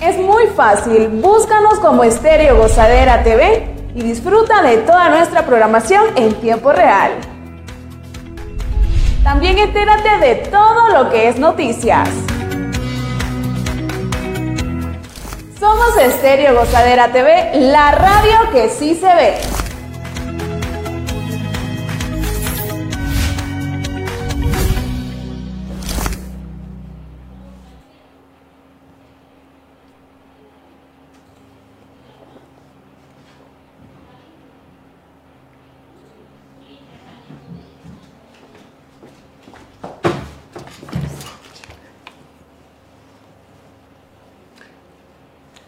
Es muy fácil, búscanos como Estéreo Gozadera TV y disfruta de toda nuestra programación en tiempo real. También entérate de todo lo que es noticias. Somos Estéreo Gozadera TV, la radio que sí se ve.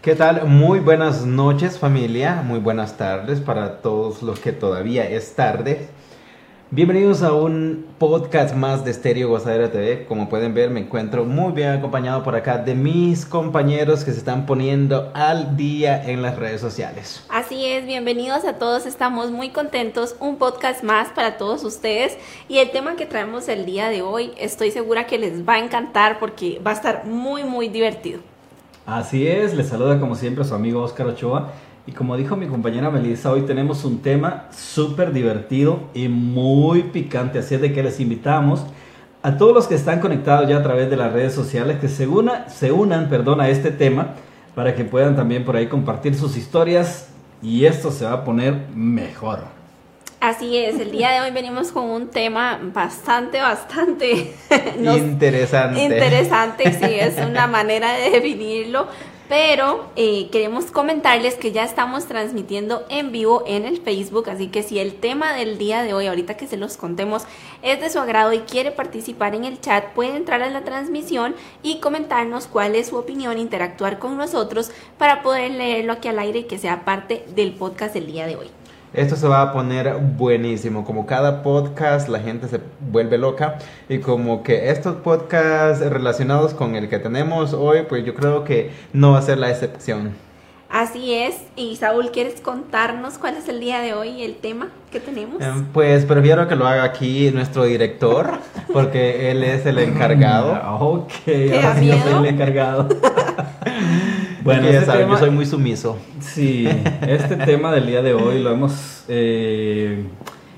¿Qué tal? Muy buenas noches familia, muy buenas tardes para todos los que todavía es tarde. Bienvenidos a un podcast más de Stereo Gozadera TV. Como pueden ver me encuentro muy bien acompañado por acá de mis compañeros que se están poniendo al día en las redes sociales. Así es, bienvenidos a todos, estamos muy contentos, un podcast más para todos ustedes y el tema que traemos el día de hoy estoy segura que les va a encantar porque va a estar muy muy divertido. Así es, les saluda como siempre su amigo Oscar Ochoa. Y como dijo mi compañera Melissa, hoy tenemos un tema súper divertido y muy picante. Así es de que les invitamos a todos los que están conectados ya a través de las redes sociales que se, se unan perdón, a este tema para que puedan también por ahí compartir sus historias y esto se va a poner mejor. Así es, el día de hoy venimos con un tema bastante, bastante interesante. Interesante, sí, es una manera de definirlo. Pero eh, queremos comentarles que ya estamos transmitiendo en vivo en el Facebook, así que si el tema del día de hoy, ahorita que se los contemos, es de su agrado y quiere participar en el chat, puede entrar a la transmisión y comentarnos cuál es su opinión, interactuar con nosotros para poder leerlo aquí al aire y que sea parte del podcast del día de hoy. Esto se va a poner buenísimo. Como cada podcast, la gente se vuelve loca. Y como que estos podcasts relacionados con el que tenemos hoy, pues yo creo que no va a ser la excepción. Así es. Y Saúl, ¿quieres contarnos cuál es el día de hoy, el tema que tenemos? Em, pues prefiero que lo haga aquí nuestro director, porque él es el encargado. ok, ahora sí yo soy el encargado. Bueno, ya este saben, yo soy muy sumiso. Sí, este tema del día de hoy lo hemos... Eh,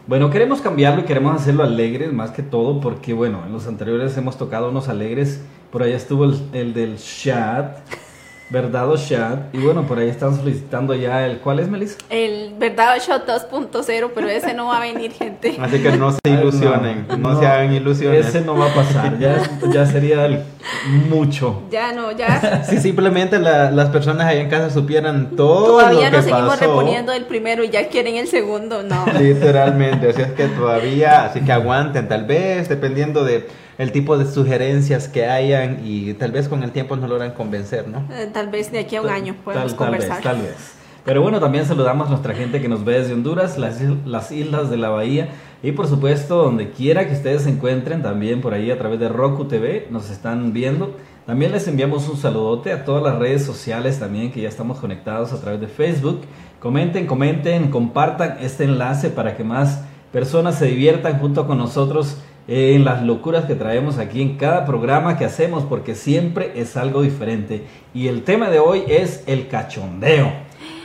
bueno, queremos cambiarlo y queremos hacerlo alegre más que todo porque, bueno, en los anteriores hemos tocado unos alegres. Por allá estuvo el, el del chat. Verdad o Shot. Y bueno, por ahí están solicitando ya el. ¿Cuál es, Melissa? El Verdad o Shot 2.0, pero ese no va a venir, gente. Así que no se ilusionen, no, se hagan ilusiones. Ese no va a pasar, ya, ya sería mucho. Ya no, ya. Si simplemente las personas ahí en casa supieran todo. Todavía lo nos seguimos reponiendo el primero y ya quieren el segundo, no. Literalmente, así es que todavía, así que aguanten, tal vez, dependiendo de el tipo de sugerencias que hayan y tal vez con el tiempo nos logran convencer, ¿no? Eh, tal vez de aquí a un año podemos conversar. Tal vez, tal vez. Pero bueno, también saludamos a nuestra gente que nos ve desde Honduras, las, las islas de la Bahía y por supuesto donde quiera que ustedes se encuentren, también por ahí a través de Roku TV nos están viendo. También les enviamos un saludote a todas las redes sociales también que ya estamos conectados a través de Facebook. Comenten, comenten, compartan este enlace para que más personas se diviertan junto con nosotros en las locuras que traemos aquí en cada programa que hacemos, porque siempre es algo diferente. Y el tema de hoy es el cachondeo.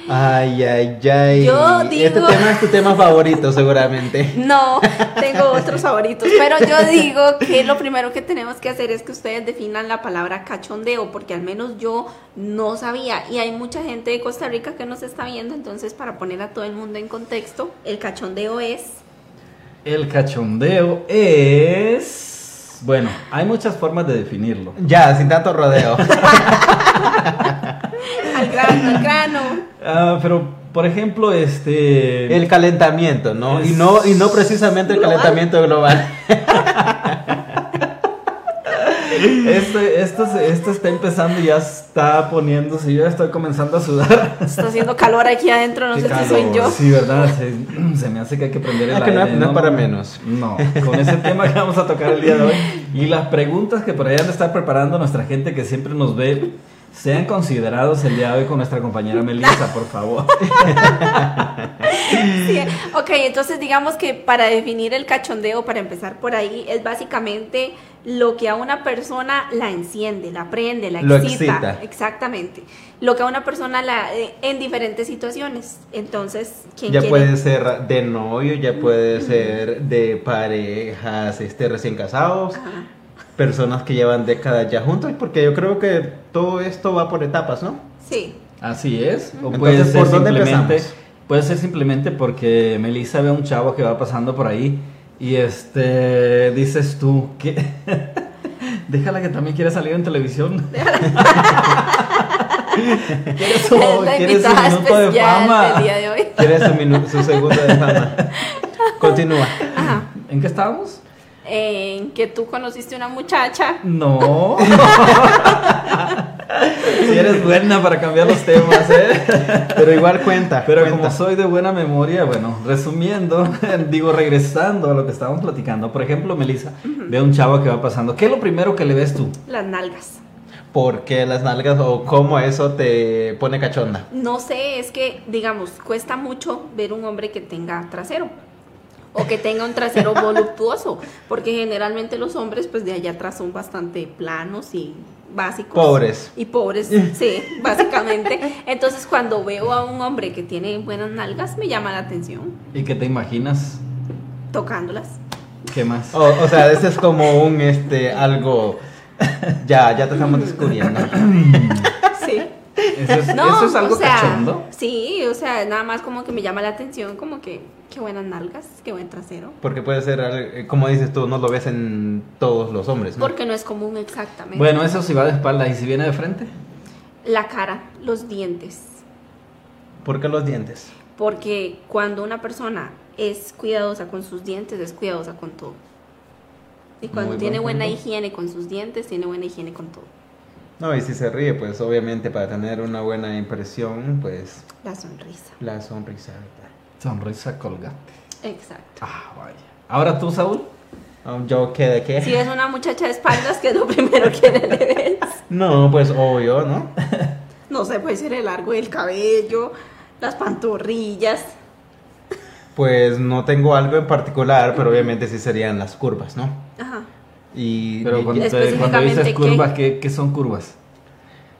Ay, ay, ay. Yo digo... Este tema es tu tema favorito, seguramente. No, tengo otros favoritos. Pero yo digo que lo primero que tenemos que hacer es que ustedes definan la palabra cachondeo, porque al menos yo no sabía. Y hay mucha gente de Costa Rica que nos está viendo. Entonces, para poner a todo el mundo en contexto, el cachondeo es el cachondeo es... Bueno, hay muchas formas de definirlo. Ya, sin tanto rodeo. al grano, al grano. Ah, pero, por ejemplo, este... El calentamiento, ¿no? Y no, y no precisamente el calentamiento global. Esto, esto, esto está empezando y ya está poniéndose. Yo ya estoy comenzando a sudar. Está haciendo calor aquí adentro, no sé si soy yo. Sí, ¿verdad? Se, me hace que hay que prender el ah, aire. No, para menos. No, con ese tema que vamos a tocar el día de hoy y las preguntas que por ahí han de estar preparando nuestra gente que siempre nos ve sean considerados el día de hoy con nuestra compañera Melissa, por favor. Sí, ok, entonces digamos que para definir el cachondeo, para empezar por ahí, es básicamente lo que a una persona la enciende, la prende, la Lo excita. Exactamente. Lo que a una persona la eh, en diferentes situaciones. Entonces, ¿quién Ya quiere? puede ser de novio, ya puede ser de parejas este, recién casados, Ajá. Personas que llevan décadas ya juntos, porque yo creo que todo esto va por etapas, ¿no? Sí. Así es. O Entonces, puede ser ¿por dónde simplemente, empezamos? puede ser simplemente porque Melissa ve a un chavo que va pasando por ahí y este dices tú que déjala que también quiere salir en televisión. ¿Quieres su, quieres su minuto de fama? día de hoy. Quiere su, segundo de fama. Continúa. Ajá. ¿En qué estábamos? En que tú conociste una muchacha. No. si eres buena para cambiar los temas, ¿eh? Pero igual cuenta. Pero cuenta. como soy de buena memoria, bueno, resumiendo, digo, regresando a lo que estábamos platicando. Por ejemplo, Melissa, ve a un chavo que va pasando. ¿Qué es lo primero que le ves tú? Las nalgas. ¿Por qué las nalgas o cómo eso te pone cachonda? No sé, es que, digamos, cuesta mucho ver un hombre que tenga trasero. O que tenga un trasero voluptuoso. Porque generalmente los hombres, pues de allá atrás son bastante planos y básicos. Pobres. Y pobres, sí, básicamente. Entonces, cuando veo a un hombre que tiene buenas nalgas, me llama la atención. ¿Y qué te imaginas? Tocándolas. ¿Qué más? O, o sea, ese es como un, este, algo... Ya, ya te estamos descubriendo. Sí. ¿Eso es, No, eso es algo o sea, cachondo? Sí, o sea, nada más como que me llama la atención, como que qué buenas nalgas, qué buen trasero. Porque puede ser, eh, como dices tú, no lo ves en todos los hombres, ¿no? Porque no es común exactamente. Bueno, eso sí va de espalda. ¿Y si viene de frente? La cara, los dientes. ¿Por qué los dientes? Porque cuando una persona es cuidadosa con sus dientes, es cuidadosa con todo. Y cuando Muy tiene buen buena punto. higiene con sus dientes, tiene buena higiene con todo. No, y si se ríe, pues obviamente para tener una buena impresión, pues La sonrisa. la sonrisa. Sonrisa colgante. Exacto. Ah, vaya. Ahora tú, Saúl. Um, ¿Yo qué de qué? Si ves una muchacha de espaldas, ¿qué es lo primero que le ves? No, pues obvio, ¿no? No sé, puede ser el largo del cabello, las pantorrillas. Pues no tengo algo en particular, pero obviamente sí serían las curvas, ¿no? Ajá. Y, Pero cuando, te- cuando dices ¿qué? curvas, ¿qué, qué son curvas?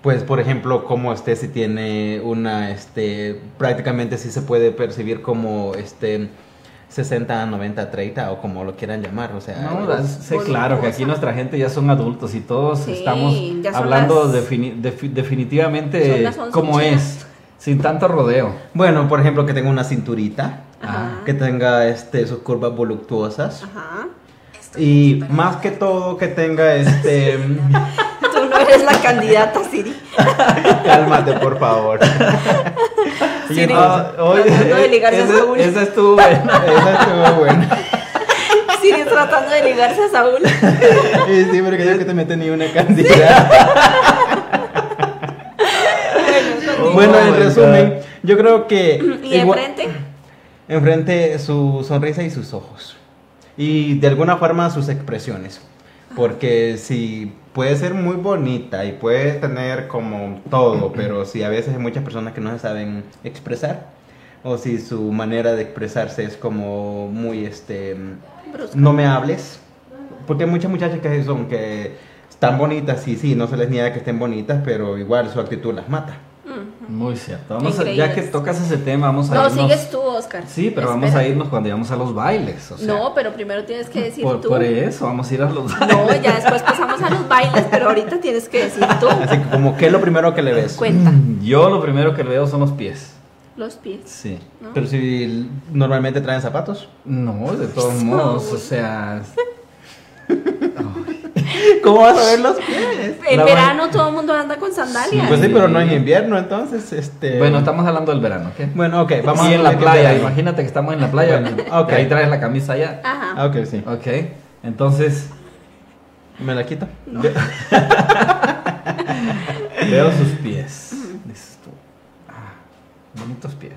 pues por ejemplo, como este si tiene una, este, prácticamente sí se puede percibir como, este, 60, 90, 30 o como lo quieran llamar, o sea, No, es- sé claro que aquí nuestra gente ya son adultos y todos Sí, estamos hablando las- defini- defi- definitivamente como chinas. es, sin tanto rodeo. bueno, por ejemplo, que tenga una cinturita, Ajá. que tenga, este, sus curvas voluptuosas Ajá. Y más que todo que tenga, este, Tú no eres la candidata, Siri. cálmate por favor. Siri. Ah, oye, Tratando de ligarse a Saúl. esa estuvo buena. esa estuvo buena. Siri tratando de ligarse a Saúl. Y sí, porque yo que te meten ni una cantidad. Bueno, Bueno, Oh en resumen, yo creo que... ¿Y igual- enfrente? Enfrente su sonrisa y sus ojos. Y de alguna forma sus expresiones. Porque si puede ser muy bonita y puede tener como todo, pero si a veces hay muchas personas que no se saben expresar, o si su manera de expresarse es como muy, este, Brusca. no me hables. Porque hay muchas muchachas que son que están bonitas y sí, no se les niega que estén bonitas, pero igual su actitud las mata. Muy cierto. Vamos a- ya que tocas ese tema, vamos a No, irnos. sigues tú, Oscar. Sí, pero vamos a irnos cuando vayamos a los bailes. o sea, No, pero primero tienes que decir por, tú. por eso, vamos a ir a los bailes. No, ya después pasamos a los bailes, pero ahorita tienes que decir tú. Así que como, ¿qué es lo primero que le ves? Cuenta. Yo lo primero que veo son los pies. Los pies. Sí. ¿no? Pero si normalmente traen zapatos. No, de todos modos, o sea. ¿Cómo vas a ver los pies? En La verano todo el mundo anda con sandalias. Pues sí, pero no en invierno, entonces, este... Bueno, estamos hablando del verano, ¿qué? Bueno, ok, vamos y a en la playa, imagínate que estamos en la playa. Bueno, y ok. ahí traes la camisa allá. Ajá. Ah, ok, sí. Ok, entonces ¿Me la quito? ve- veo sus pies. Dices tú, ah, bonitos pies.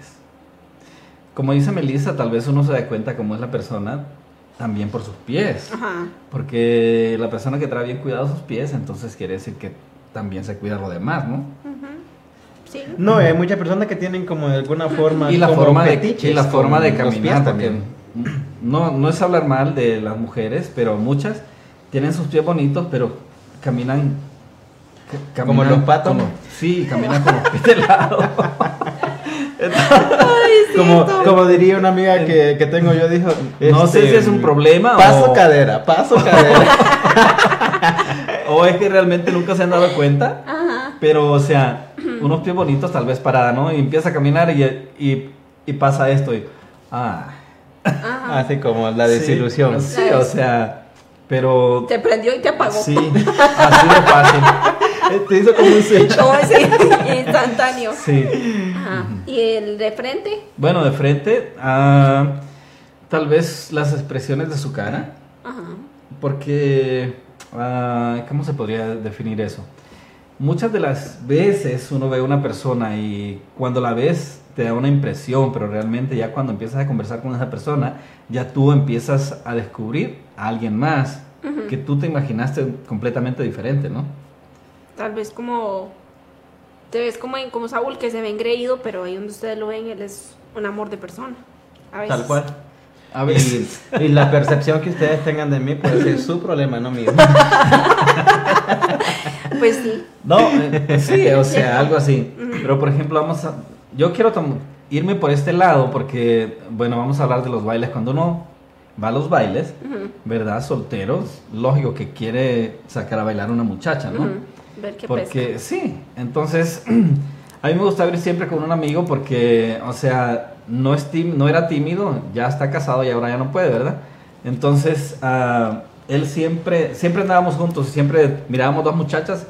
Como dice Melissa, tal vez uno se da cuenta cómo es la persona también por sus pies. Ajá. Porque la persona que trae bien cuidado sus pies, entonces quiere decir que también se cuida lo demás, ¿no? Sí. No, hay muchas personas que tienen como de alguna forma. y la como forma de, y la forma de caminar también. No, no es hablar mal de las mujeres, pero muchas tienen sus pies bonitos, pero caminan. ca- Como caminan los patos. como- sí, caminan con los pies de lado. Como, como diría una amiga que, que tengo yo, dijo. No sé este, si es un problema Paso o- cadera, paso cadera. o es que realmente nunca se han dado cuenta. Ajá. Pero, o sea, unos pies bonitos tal vez parada, ¿no? Y empieza a caminar y, y, y pasa esto y... Ah, Así como la desilusión. Sí, o sea, pero... Te prendió y te apagó. Sí, así de fácil. Te hizo como un switch. ¿Cómo así? Instantáneo. Sí. Ajá. ¿Y el de frente? Bueno, de frente, ah, tal vez las expresiones de su cara, Ajá. porque, ah, ¿cómo se podría definir eso? Muchas de las veces uno ve a una persona y cuando la ves te da una impresión, pero realmente ya cuando empiezas a conversar con esa persona, ya tú empiezas a descubrir a alguien más que tú te imaginaste completamente diferente, ¿no? Tal vez como. Te ves como en como Saúl que se ve engreído, pero ahí donde ustedes lo ven, él es un amor de persona. A veces. Tal cual. A Y, veces. y la percepción que ustedes tengan de mí puede ser su problema, no mío. Pues sí. No, eh, sí, o sea, algo así. Pero por ejemplo, vamos a. Yo quiero irme por este lado porque, bueno, vamos a hablar de los bailes. Cuando uno va a los bailes, ¿verdad? Solteros, lógico que quiere sacar a bailar a una muchacha, ¿no? Ver qué Porque sí, entonces a mí me gusta ir siempre con un amigo porque, o sea, no, es no era tímido, ya está casado y ahora ya no puede, ¿verdad? Entonces, ah, él siempre, siempre andábamos juntos, siempre mirábamos dos muchachas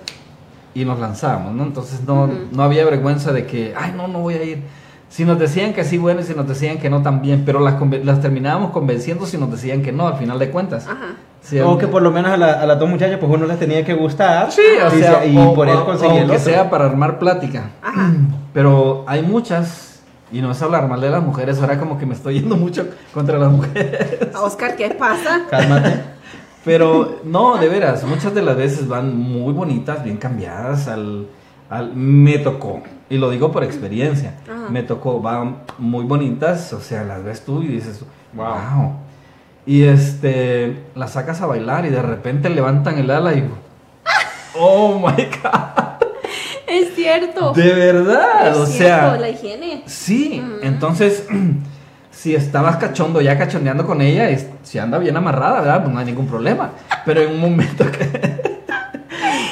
y nos lanzábamos, ¿no? Entonces no, Ujú. no había vergüenza de que, ay, no, no voy a ir. Si nos decían que sí, bueno, y si nos decían que no, también, pero las, conven- las terminábamos convenciendo si nos decían que no, al final de cuentas. Ajá. Sí, o que por lo menos a, la- a las dos muchachas, pues uno les tenía que gustar. Sí, o y, sea, se- y o- por él o- conseguir otro. sea para armar plática. Ajá. Pero hay muchas, y no es hablar mal de las mujeres, ahora como que me estoy yendo mucho contra las mujeres. Oscar, ¿qué pasa? Cálmate. Pero no, de veras, muchas de las veces van muy bonitas, bien cambiadas al... al me tocó, y lo digo por experiencia, Ajá. me tocó, van muy bonitas, o sea, las ves tú y dices, Wow. wow. Y este, las sacas a bailar y de repente levantan el ala y... Oh my god. Es cierto. De verdad, Es o cierto, sea, la higiene. sí, entonces si estabas cachondo ya cachondeando con ella, si anda bien amarrada, ¿verdad? Pues no hay ningún problema. Pero en un momento que,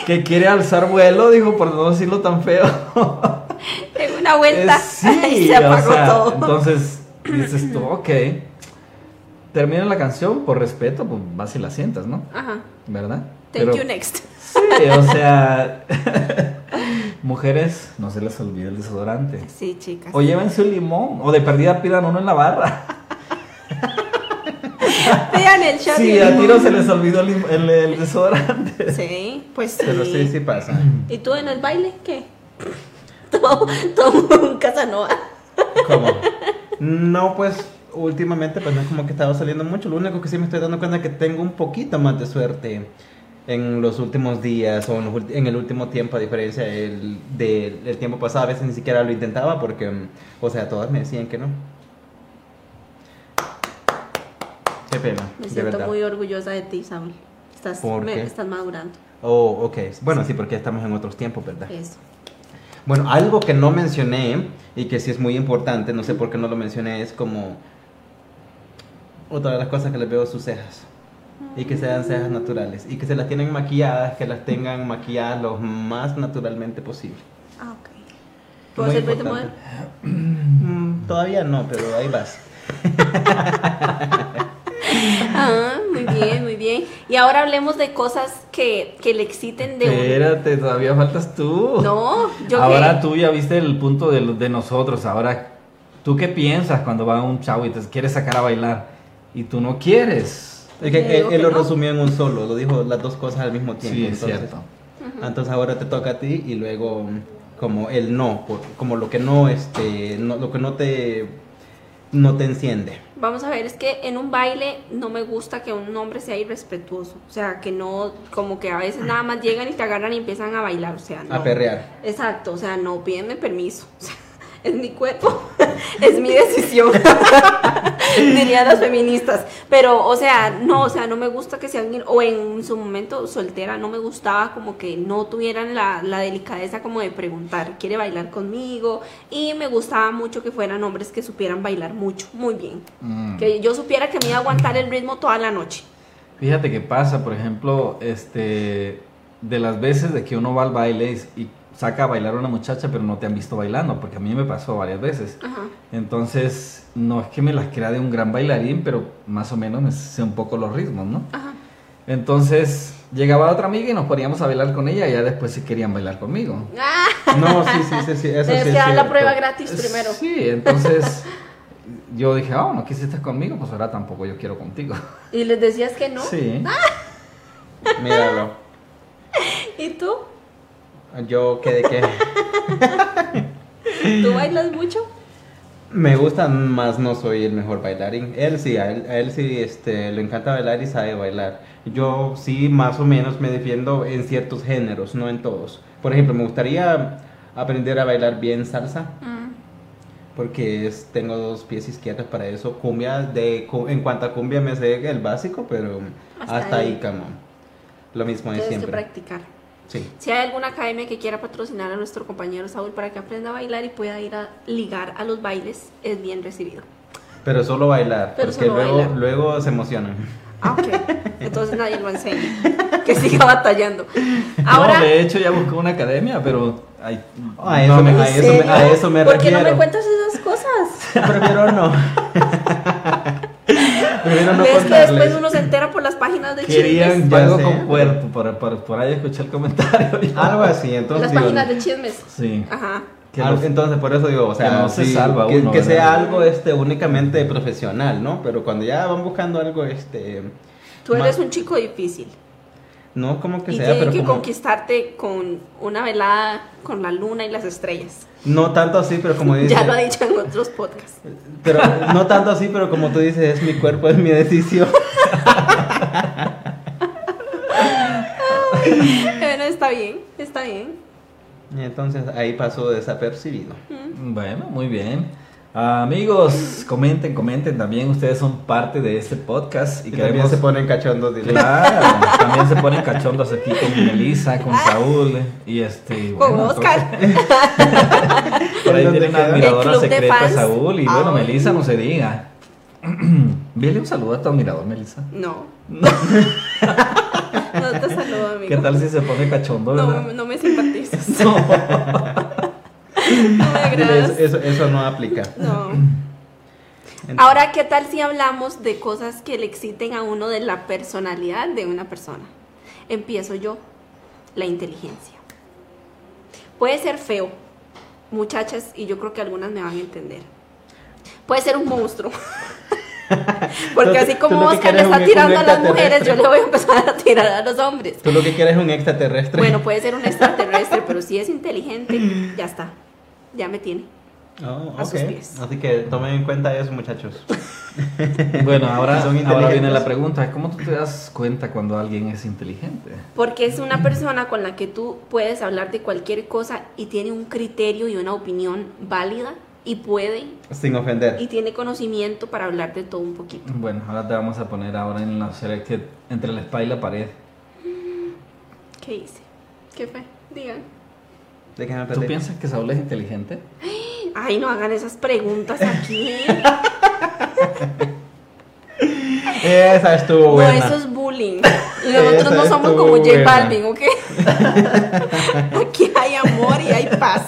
que quiere alzar vuelo, dijo, por no decirlo tan feo. En una vuelta. eh, sí, se o apagó sea, todo. entonces dices tú, ok. Termina la canción, por respeto, pues vas y la sientas, ¿no? Ajá. ¿Verdad? Thank Pero- you next. Sí, o sea, mujeres, no se les olvide el desodorante. Sí, chicas. O llévense un limón, o de perdida pidan uno en la barra. Vean el shot. Sí, a tiro se les olvidó el, el- el desodorante. Sí, pues sí. Pero sí, sí pasa. ¿Y tú en el baile qué? Todo, todo un Casanova. ¿Cómo? No, pues últimamente pues no es como que estaba saliendo mucho. Lo único que sí me estoy dando cuenta es que tengo un poquito más de suerte en los últimos días o en, los en el último tiempo, a diferencia del, del- del tiempo pasado. A veces ni siquiera lo intentaba porque, o sea, todas me decían que no. Qué pena, Me siento muy orgullosa de ti, Saúl. Estás, ¿Por me- estás madurando. Oh, ok. Bueno, sí, porque estamos en otros tiempos, ¿verdad? Eso. Bueno, algo que no mencioné y que sí es muy importante, no sé por qué no lo mencioné, es como otra de las cosas que les veo sus cejas. Y que sean cejas naturales. Y que se las tienen maquilladas, que las tengan maquilladas lo más naturalmente posible. Ah, ok. ¿Puedo ser Betty importante. Model? Mm, todavía no, pero ahí vas. Ah, muy bien, muy bien. Y ahora hablemos de cosas que, que le exciten de un... Espérate, todavía faltas tú. No, yo Ahora qué? tú ya viste el punto de, de nosotros. Ahora, ¿tú qué piensas cuando va un chavo y te quiere sacar a bailar? Y tú no quieres. Es que él, lo no. resumió en un solo, lo dijo las dos cosas al mismo tiempo. Sí, es entonces- cierto. Entonces ahora te toca a ti y luego como el no, por- como lo que no, este, no, lo que no te no te enciende. Vamos a ver, es que en un baile no me gusta que un hombre sea irrespetuoso. O sea, que no, como que a veces nada más llegan y te agarran y empiezan a bailar. O sea, no. A perrear. Exacto, o sea, no, pídenme permiso. O sea, es mi cuerpo, es mi decisión, dirían las feministas. Pero, o sea, no, o sea, no me gusta que sean, o en su momento soltera, no me gustaba como que no tuvieran la, la delicadeza como de preguntar, ¿quiere bailar conmigo? Y me gustaba mucho que fueran hombres que supieran bailar mucho, muy bien. Mm. Que yo supiera que me iba a aguantar el ritmo toda la noche. Fíjate que pasa, por ejemplo, este, de las veces de que uno va al baile y, y saca a bailar a una muchacha, pero no te han visto bailando, porque a mí me pasó varias veces. Ajá. Entonces, no es que me las crea de un gran bailarín, pero más o menos me sé un poco los ritmos, ¿no? Ajá. Entonces, llegaba otra amiga y nos poníamos a bailar con ella y ya después sí querían bailar conmigo. Ah, No, sí, sí, sí, sí, eso es sí que es la prueba gratis primero. Sí, entonces yo dije, oh, no quisiste conmigo, pues ahora tampoco yo quiero contigo. Y les decías que no. Sí. Míralo. ¿Y tú? Yo que de que ¿Tú bailas mucho? me gusta, más no soy el mejor bailarín. Él sí, a él, a él sí este, le encanta bailar y sabe bailar. Yo sí, más o menos me defiendo en ciertos géneros, no en todos. Por ejemplo, me gustaría aprender a bailar bien salsa. Mm. Porque es- tengo dos pies izquierdos para eso. Cumbia, de, en cuanto a cumbia me sé el básico, pero Hasta hasta, ahí. ahí, come on. Lo mismo de Tienes que siempre. practicar. Sí. Si hay alguna academia que quiera patrocinar a nuestro compañero Saúl para que aprenda a bailar y pueda ir a ligar a los bailes, es bien recibido. Pero solo bailar, Pero porque solo luego, bailar. luego se emocionan. Ah, ok. Entonces nadie lo enseña. Que siga batallando. No, Ahora, de hecho ya busqué una academia, pero... Ay, A eso me- ¿en a eso me- a eso me ¿Por qué no me refiero. cuentas esas cosas? Prefiero no. Prefiero no ¿Ves que después uno se entera por las páginas de Querían chismes? Sé. con cuerpo para, para por ahí escuchar el comentario. Algo así, entonces Las digo, páginas de chismes. Sí. Ajá. Entonces por eso digo, o sea, que no se sí, salva que, uno, que sea algo este únicamente profesional, ¿no? Pero cuando ya van buscando algo este Tú eres más- un chico difícil. No como que Y sea, tiene pero que como conquistarte con una velada con la luna y las estrellas. no tanto así, pero como dice, Ya lo ha dicho en otros podcasts. pero no tanto así, pero como tú dices, es mi cuerpo, es mi decisión. Bueno, está bien, está bien. Y entonces ahí pasó desapercibido. Bueno, muy bien. Amigos, comenten, comenten. También ustedes son parte de este podcast. Y Y, también queremos... se ponen cachondos, dile. Claro, también se ponen cachondos aquí con Melissa, con Saúl y este... Con bueno, Oscar. Por ahí ¿Dónde tiene una admiradora secreta. Saúl y Ah, bueno. Melissa no se diga. Dile un saludo a tu admirador, Melissa. No. no te saludo, amigo. ¿Qué tal si se pone cachondo, No, verdad? no me simpatizas. No. No me eso, eso, eso no aplica. No. Ahora, ¿qué tal si hablamos de cosas que le exciten a uno de la personalidad de una persona? Empiezo yo, la inteligencia. Puede ser feo, muchachas, y yo creo que algunas me van a entender. Puede ser un monstruo. Porque así como Oscar le está tirando a las mujeres, yo le voy a empezar a tirar a los hombres. Tú lo que quieres es un extraterrestre. Bueno, puede ser un extraterrestre, pero si es inteligente, ya está. Ya me tiene. Oh, a sus ok. pies. Así que tomen en cuenta eso, muchachos. Bueno, ahora, ahora viene la pregunta, ¿cómo tú te das cuenta cuando alguien es inteligente? Porque es una persona con la que tú puedes hablar de cualquier cosa y tiene un criterio y una opinión válida y puede Sin ofender. y tiene conocimiento para hablar de todo un poquito. Bueno, ahora te vamos a poner ahora en la selección entre la espada y la pared. ¿Qué hice? ¿Qué fue? Digan. ¿De qué me ¿Tú piensas que Saúl es inteligente? Ay, no hagan esas preguntas aquí. Esa estuvo No, buena. eso es bullying. Y nosotros no somos como J buena. Balvin, ¿ok? Aquí hay amor y hay paz.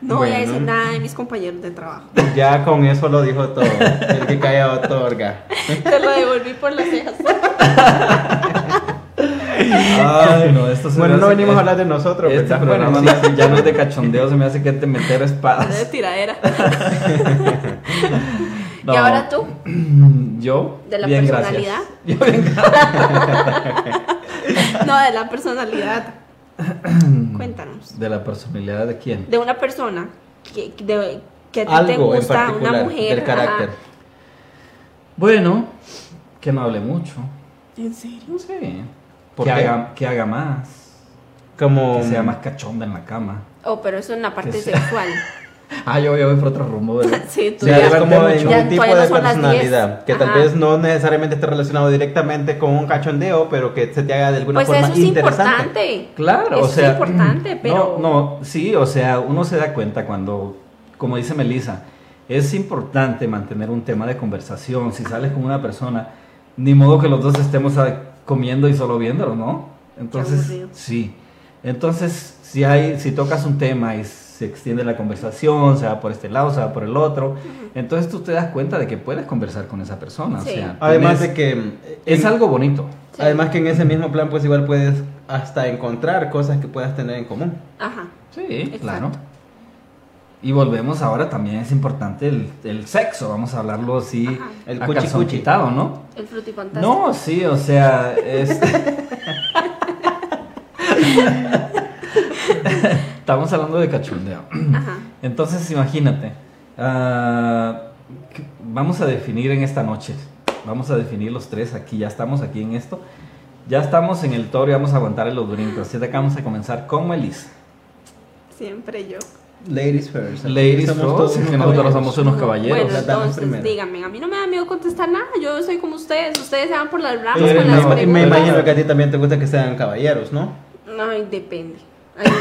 No voy a Bueno. decir nada de mis compañeros de trabajo. Ya con eso lo dijo todo. El que calla otorga. Te lo devolví por las cejas. Ay, no, esto se Bueno, no venimos que a hablar de nosotros. Este ¿verdad? programa Bueno, sí. no- ya no es de cachondeo, se me hace que te meter de espadas. tiradera. No. Y ahora tú, Yo, ¿De la bien, personalidad? gracias. Yo, bien, no de la personalidad. Cuéntanos. ¿De la personalidad de quién? De una persona que, de- a ti te en gusta particular una mujer. del carácter. ajá. Bueno, que no hable mucho. ¿En serio? No sé. ¿Por que, haga, que haga más. Como Que sea más cachonda en la cama. Oh, pero eso en la parte sea- sexual. Ah, yo, yo voy por otro rumbo, ¿verdad? sí, tú Sí, ya- es como. Ya un tipo de no son las 10. personalidad que tal Ajá. vez no necesariamente esté relacionado directamente con un cachondeo, pero que se te haga de alguna Pues forma eso es interesante. importante. Claro, Eso o sea. es importante, pero. No, no, sí, o sea, uno se da cuenta cuando, como dice Melissa, es importante mantener un tema de conversación. Si sales con una persona, ni modo que los dos estemos comiendo y solo viéndolo, ¿no? Entonces, sí. Entonces, si hay, si tocas un tema y se extiende la conversación, se va por este lado, se va por el otro, entonces tú te das cuenta de que puedes conversar con esa persona. Sí. O sea, Además tienes- de que es en- algo bonito. Sí. además que en ese mismo plan pues igual puedes hasta encontrar cosas que puedas tener en común. Ajá. Sí, Exacto. claro. Y volvemos ahora, también es importante el, el sexo, vamos a hablarlo así, Ajá. El a cuchi calzón cuchi. quitado, ¿no? El frutifantástico. No, sí, o sea, es- estamos hablando de cachondeo. Ajá. Entonces, imagínate, ah, vamos a definir en esta noche, vamos a definir los tres aquí, ya estamos aquí en esto, ya estamos en el toro y vamos a aguantar los brincos, así que vamos a comenzar con Melissa. Siempre yo. Ladies first. Ladies Somos first, todos que nosotros caballeros. somos unos caballeros. Bueno, entonces díganme, a mí no me da miedo contestar nada, yo soy como ustedes, ustedes se van por las ramas con las me, me preguntas. imagino que a ti también te gusta que sean caballeros, ¿no? Ay, depende. Hay,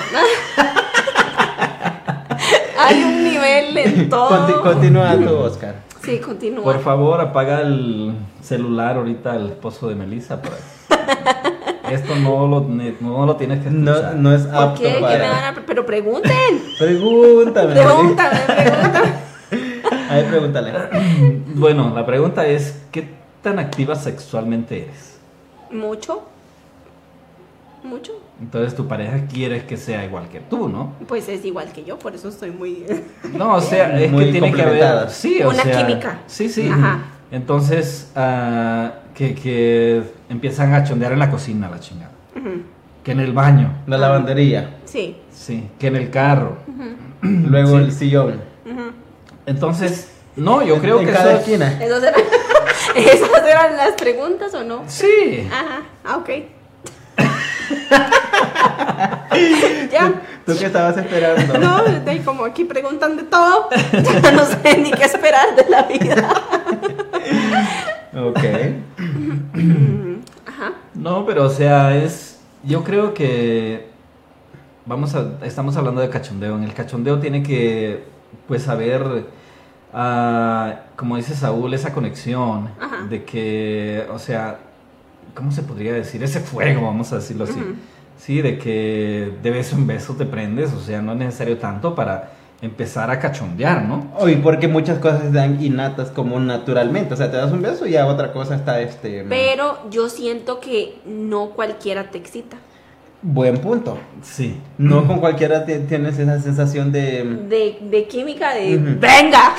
Hay un nivel en todo. Conti- continúa tú, Oscar. Sí, continúa. Por favor, apaga el celular ahorita al esposo de Melissa. por ahí. Esto no lo, no lo tienes que No, escuchar. no es ¿Por apto qué? ¿Qué me van para... a... Pero pregunten. Pregúntame. Pregúntame, pregúntame. A ver, pregúntale. Bueno, la pregunta es, ¿qué tan activa sexualmente eres? ¿Mucho? ¿Mucho? Entonces tu pareja quiere que sea igual que tú, ¿no? Pues es igual que yo, por eso estoy muy... No, o sea, es Muy que tiene que haber... Sí, o Una sea, química. Sí, sí. Ajá. Entonces, ah, que, que empiezan a chondear en la cocina, la chingada. Que en el baño. La lavandería. Sí. Sí, que en el carro. Luego Sí. el sillón. Entonces, no, yo creo en que cada eso es- esquina. ¿Esas eran, ¿Esas eran las preguntas o no? Sí. Ajá, ah, ok. ya. ¿Tú qué estabas esperando? No, de como aquí preguntan de todo, ya no sé ni qué esperar de la vida. Ok. Ajá. No, pero o sea, es. Yo creo que. Vamos a. Estamos hablando de cachondeo. En el cachondeo tiene que. Pues haber. ah, como dice Saúl, esa conexión. Ajá. De que. O sea. ¿Cómo se podría decir? Ese fuego, vamos a decirlo así. Sí, de que de beso en beso te prendes. O sea, no es necesario tanto para empezar a cachondear, ¿no? Oye, porque muchas cosas se dan innatas como naturalmente. O sea, te das un beso y ya otra cosa está este. Pero yo siento que no cualquiera te excita. Buen punto. Sí. No con cualquiera te- tienes esa sensación de. De, de química, de. ¡venga!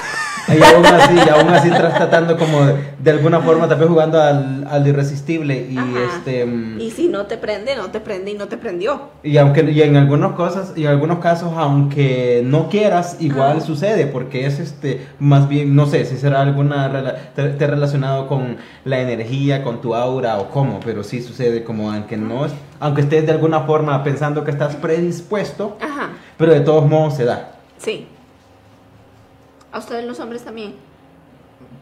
Y aún así, y aún así tratando como de, alguna forma, tal vez jugando al, al irresistible. Y Ajá. este. mm, Y si no te prende, no te prende y no te prendió. Y aunque y en algunas cosas y en algunos casos aunque no quieras igual Ah. sucede porque es este más bien no sé si será alguna te, te relacionado con la energía con tu aura o cómo pero sí sucede como aunque no es aunque estés de alguna forma pensando que estás predispuesto Ajá, pero de todos modos se da sí. ¿A ustedes los hombres también?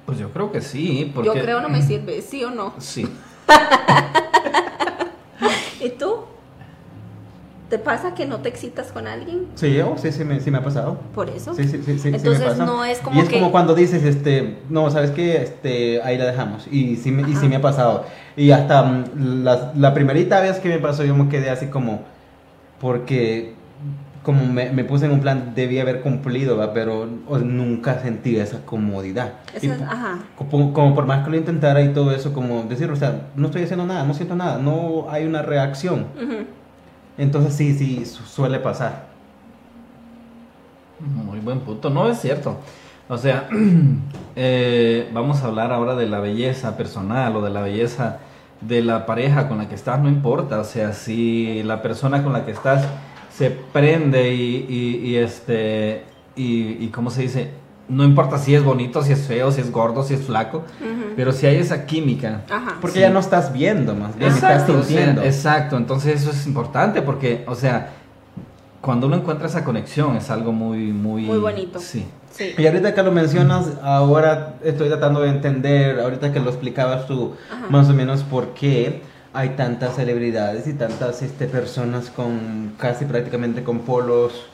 Pues yo creo que sí. Porque... Yo creo no me sirve, ¿sí o no? Sí. ¿Y tú? ¿Te pasa que no te excitas con alguien? sí yo sí sí me, sí me ha pasado Por eso. Sí, sí, sí, sí, sí me Entonces pasa. no es y como es que... como cuando dices, este, no, ¿sabes qué? Este, ahí la dejamos. Y sí, me, y sí Ajá. me ha pasado. Y hasta mm, la, la primerita vez que me pasó, yo me quedé así como, porque como me, me puse en un plan, debía haber cumplido, ¿va? pero o- nunca sentí esa comodidad. Esa Y es- ajá. como, como por más que lo intentara y todo eso, como decir, o sea, no estoy haciendo nada, no siento nada, no hay una reacción. Entonces sí, sí, su- suele pasar. Muy buen punto, no es cierto. O sea, eh, vamos a hablar ahora de la belleza personal o de la belleza de la pareja con la que estás, no importa. O sea, si la persona con la que estás se prende y, y- y, este y, y cómo se dice no importa si es bonito, si es feo, si es gordo, si es flaco, pero si hay esa química. Ajá. Porque Sí. ya no estás viendo, más bien Exacto, estás o sea, sintiendo. exacto, entonces eso es importante porque, o sea, cuando uno encuentra esa conexión es algo muy, muy... Muy bonito. Sí. Sí. Y ahorita que lo mencionas, ahora estoy tratando de entender, ahorita que lo explicabas tú, Ajá. más o menos por qué hay tantas celebridades y tantas este, personas con casi prácticamente con polos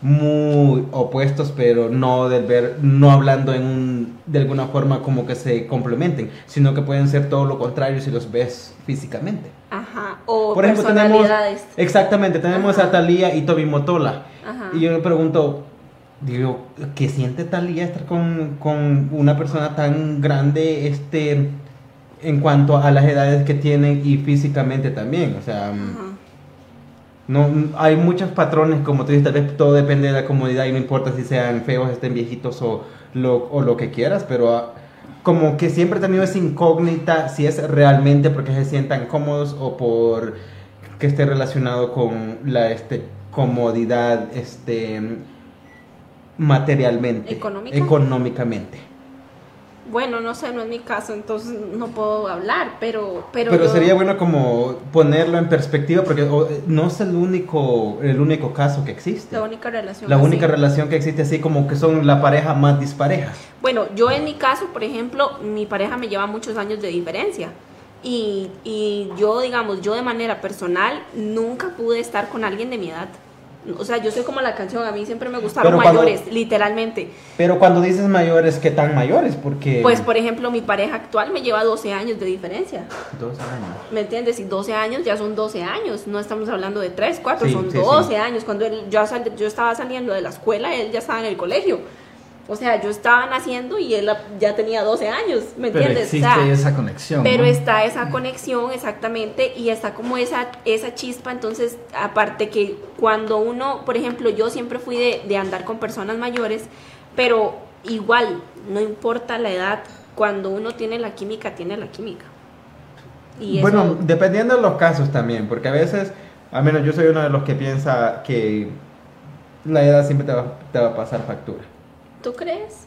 muy opuestos, pero no del ver, no hablando en un, de alguna forma como que se complementen, sino que pueden ser todo lo contrario si los ves físicamente. Ajá. O Por ejemplo, tenemos exactamente, tenemos Ajá. a Talía y Toby Motola. Ajá. Y yo me pregunto, digo, ¿qué siente Talía estar con, con una persona tan grande este en cuanto a las edades que tienen y físicamente también? O sea, Ajá. no hay muchos patrones, como tú dices, tal vez todo depende de la comodidad y no importa si sean feos, estén viejitos o lo, o lo que quieras, pero ah, como que siempre he tenido esa incógnita si es realmente porque se sientan cómodos o por que esté relacionado con la este, comodidad este materialmente, ¿Económica? económicamente. Bueno, no sé, no es mi caso, entonces no puedo hablar, pero... Pero, Pero yo- sería bueno como ponerlo en perspectiva porque o, no es el único el único caso que existe. La única relación. La así. única relación que existe así como que son la pareja más dispareja. Bueno, yo en mi caso, por ejemplo, mi pareja me lleva muchos años de diferencia. Y, y yo, digamos, yo de manera personal nunca pude estar con alguien de mi edad. O sea, yo soy como la canción, a mí siempre me gustaron Pero cuando- mayores, literalmente. Pero cuando dices mayores, ¿qué tan mayores? Porque... Pues, por ejemplo, mi pareja actual me lleva 12 años de diferencia. Dos años. ¿Me entiendes? Y 12 años ya son 12 años. No estamos hablando de 3, 4, Sí, son sí, 12 sí. años. Cuando él, yo, sal- yo estaba saliendo de la escuela, él ya estaba en el colegio. O sea, yo estaba naciendo y él ya tenía 12 años. ¿Me Pero entiendes? O existe sea, esa conexión. Pero ¿no? está esa conexión exactamente y está como esa, esa chispa. Entonces, aparte que cuando uno, por ejemplo, yo siempre fui de, de andar con personas mayores, pero igual, no importa la edad, cuando uno tiene la química, tiene la química. Y bueno, eso, dependiendo de los casos también, porque a veces, al menos yo soy uno de los que piensa que la edad siempre te va, te va a pasar factura. ¿Tú crees?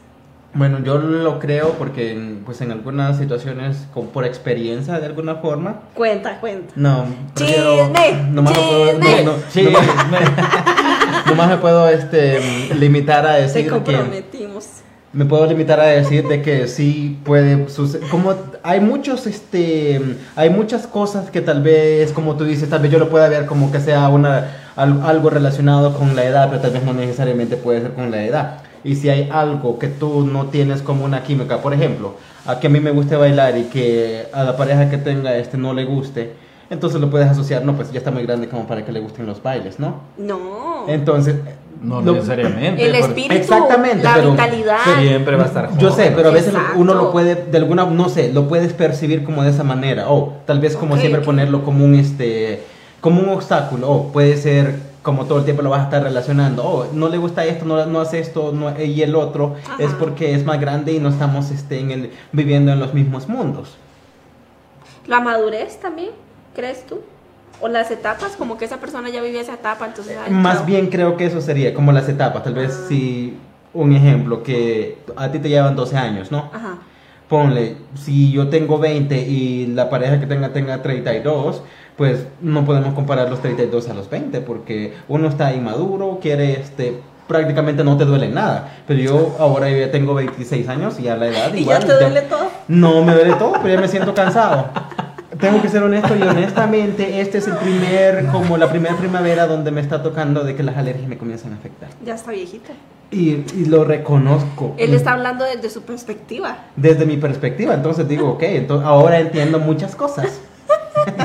Bueno, yo lo creo porque en- pues en algunas situaciones, con, por experiencia de alguna forma, Cuenta, cuenta. no, prefiero, Chisme, nomás me puedo, chisme. no, no, nomás, me- puedo este, limitar a Te decir que comprometimos. me puedo limitar a decir de que sí puede suceder como hay muchos este hay muchas cosas que tal vez como tú dices tal vez yo lo pueda ver como que sea una al- algo relacionado con la edad pero tal vez no necesariamente puede ser con la edad y si hay algo que tú no tienes como una química por ejemplo a que a mí me guste bailar y que a la pareja que tenga este no le guste entonces lo puedes asociar no pues ya está muy grande como para que le gusten los bailes no No. entonces no lo- necesariamente. el espíritu, Exactamente, la pero- vitalidad. Siempre va a estar Yo sé, joven. pero a veces Exacto. uno lo puede, de alguna, no sé, lo puedes percibir como de esa manera, o tal vez como siempre ponerlo como un, este, como un obstáculo, o puede ser como todo el tiempo lo vas a estar relacionando, oh, no le gusta esto, no, no hace esto, no- y el otro, Ajá. es porque es más grande y no estamos, este, en el, viviendo en los mismos mundos. La madurez también, ¿crees tú? O las etapas, como que esa persona ya vivía esa etapa, entonces... ay, Más bien creo que eso sería como las etapas, tal vez Ah. si, un ejemplo, que a ti te llevan 12 años, ¿no? Ajá. Ponle, si yo tengo 20 y la pareja que tenga tenga 32, pues no podemos comparar los 32 a los 20 porque uno está inmaduro, quiere este prácticamente no te duele nada, pero yo ahora ya tengo 26 años y a la edad ¿Y igual ya te duele todo? no me duele todo, pero ya me siento cansado. Tengo que ser honesto y honestamente este es el primer como la primera primavera donde me está tocando de que las alergias me comienzan a afectar. Ya está viejita. Y, y lo reconozco. Él está hablando desde su perspectiva. desde mi perspectiva. Entonces digo, ok, entonces ahora entiendo muchas cosas.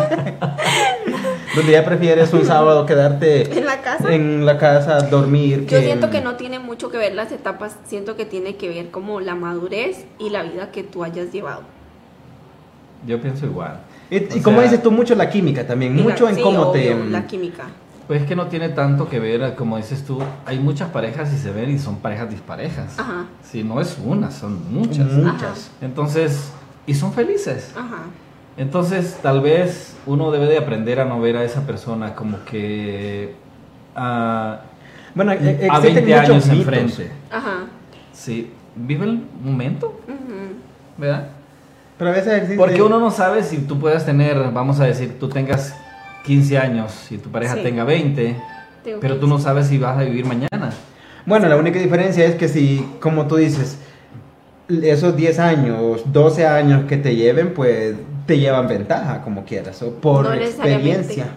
Donde ya prefieres un sábado quedarte En la casa. en la casa, dormir. Yo siento que no tiene mucho que ver las etapas, siento que tiene que ver como la madurez y la vida que tú hayas llevado. Yo pienso igual. Y, como sea, dices tú, mucho la química también, la- mucho en sí, cómo te... La química. Pues es que no tiene tanto que ver, como dices tú, hay muchas parejas y se ven y son parejas disparejas. Ajá. Si no es una, son muchas. Muchas. Entonces, y son felices. Ajá. Entonces, tal vez uno debe de aprender a no ver a esa persona como que ah, Bueno, e- a existen 20 muchos años mitos. enfrente. Ajá. Sí, vive el momento, Ujú. ¿verdad? Pero a veces existe... Porque uno no sabe si tú puedes tener, vamos a decir, tú tengas 15 años y tu pareja Sí. tenga 20, Tengo pero tú no sabes si vas a vivir mañana. Bueno, la única diferencia es que si, como tú dices, esos 10 años, 12 años que te lleven, pues te llevan ventaja, como quieras, o por No experiencia.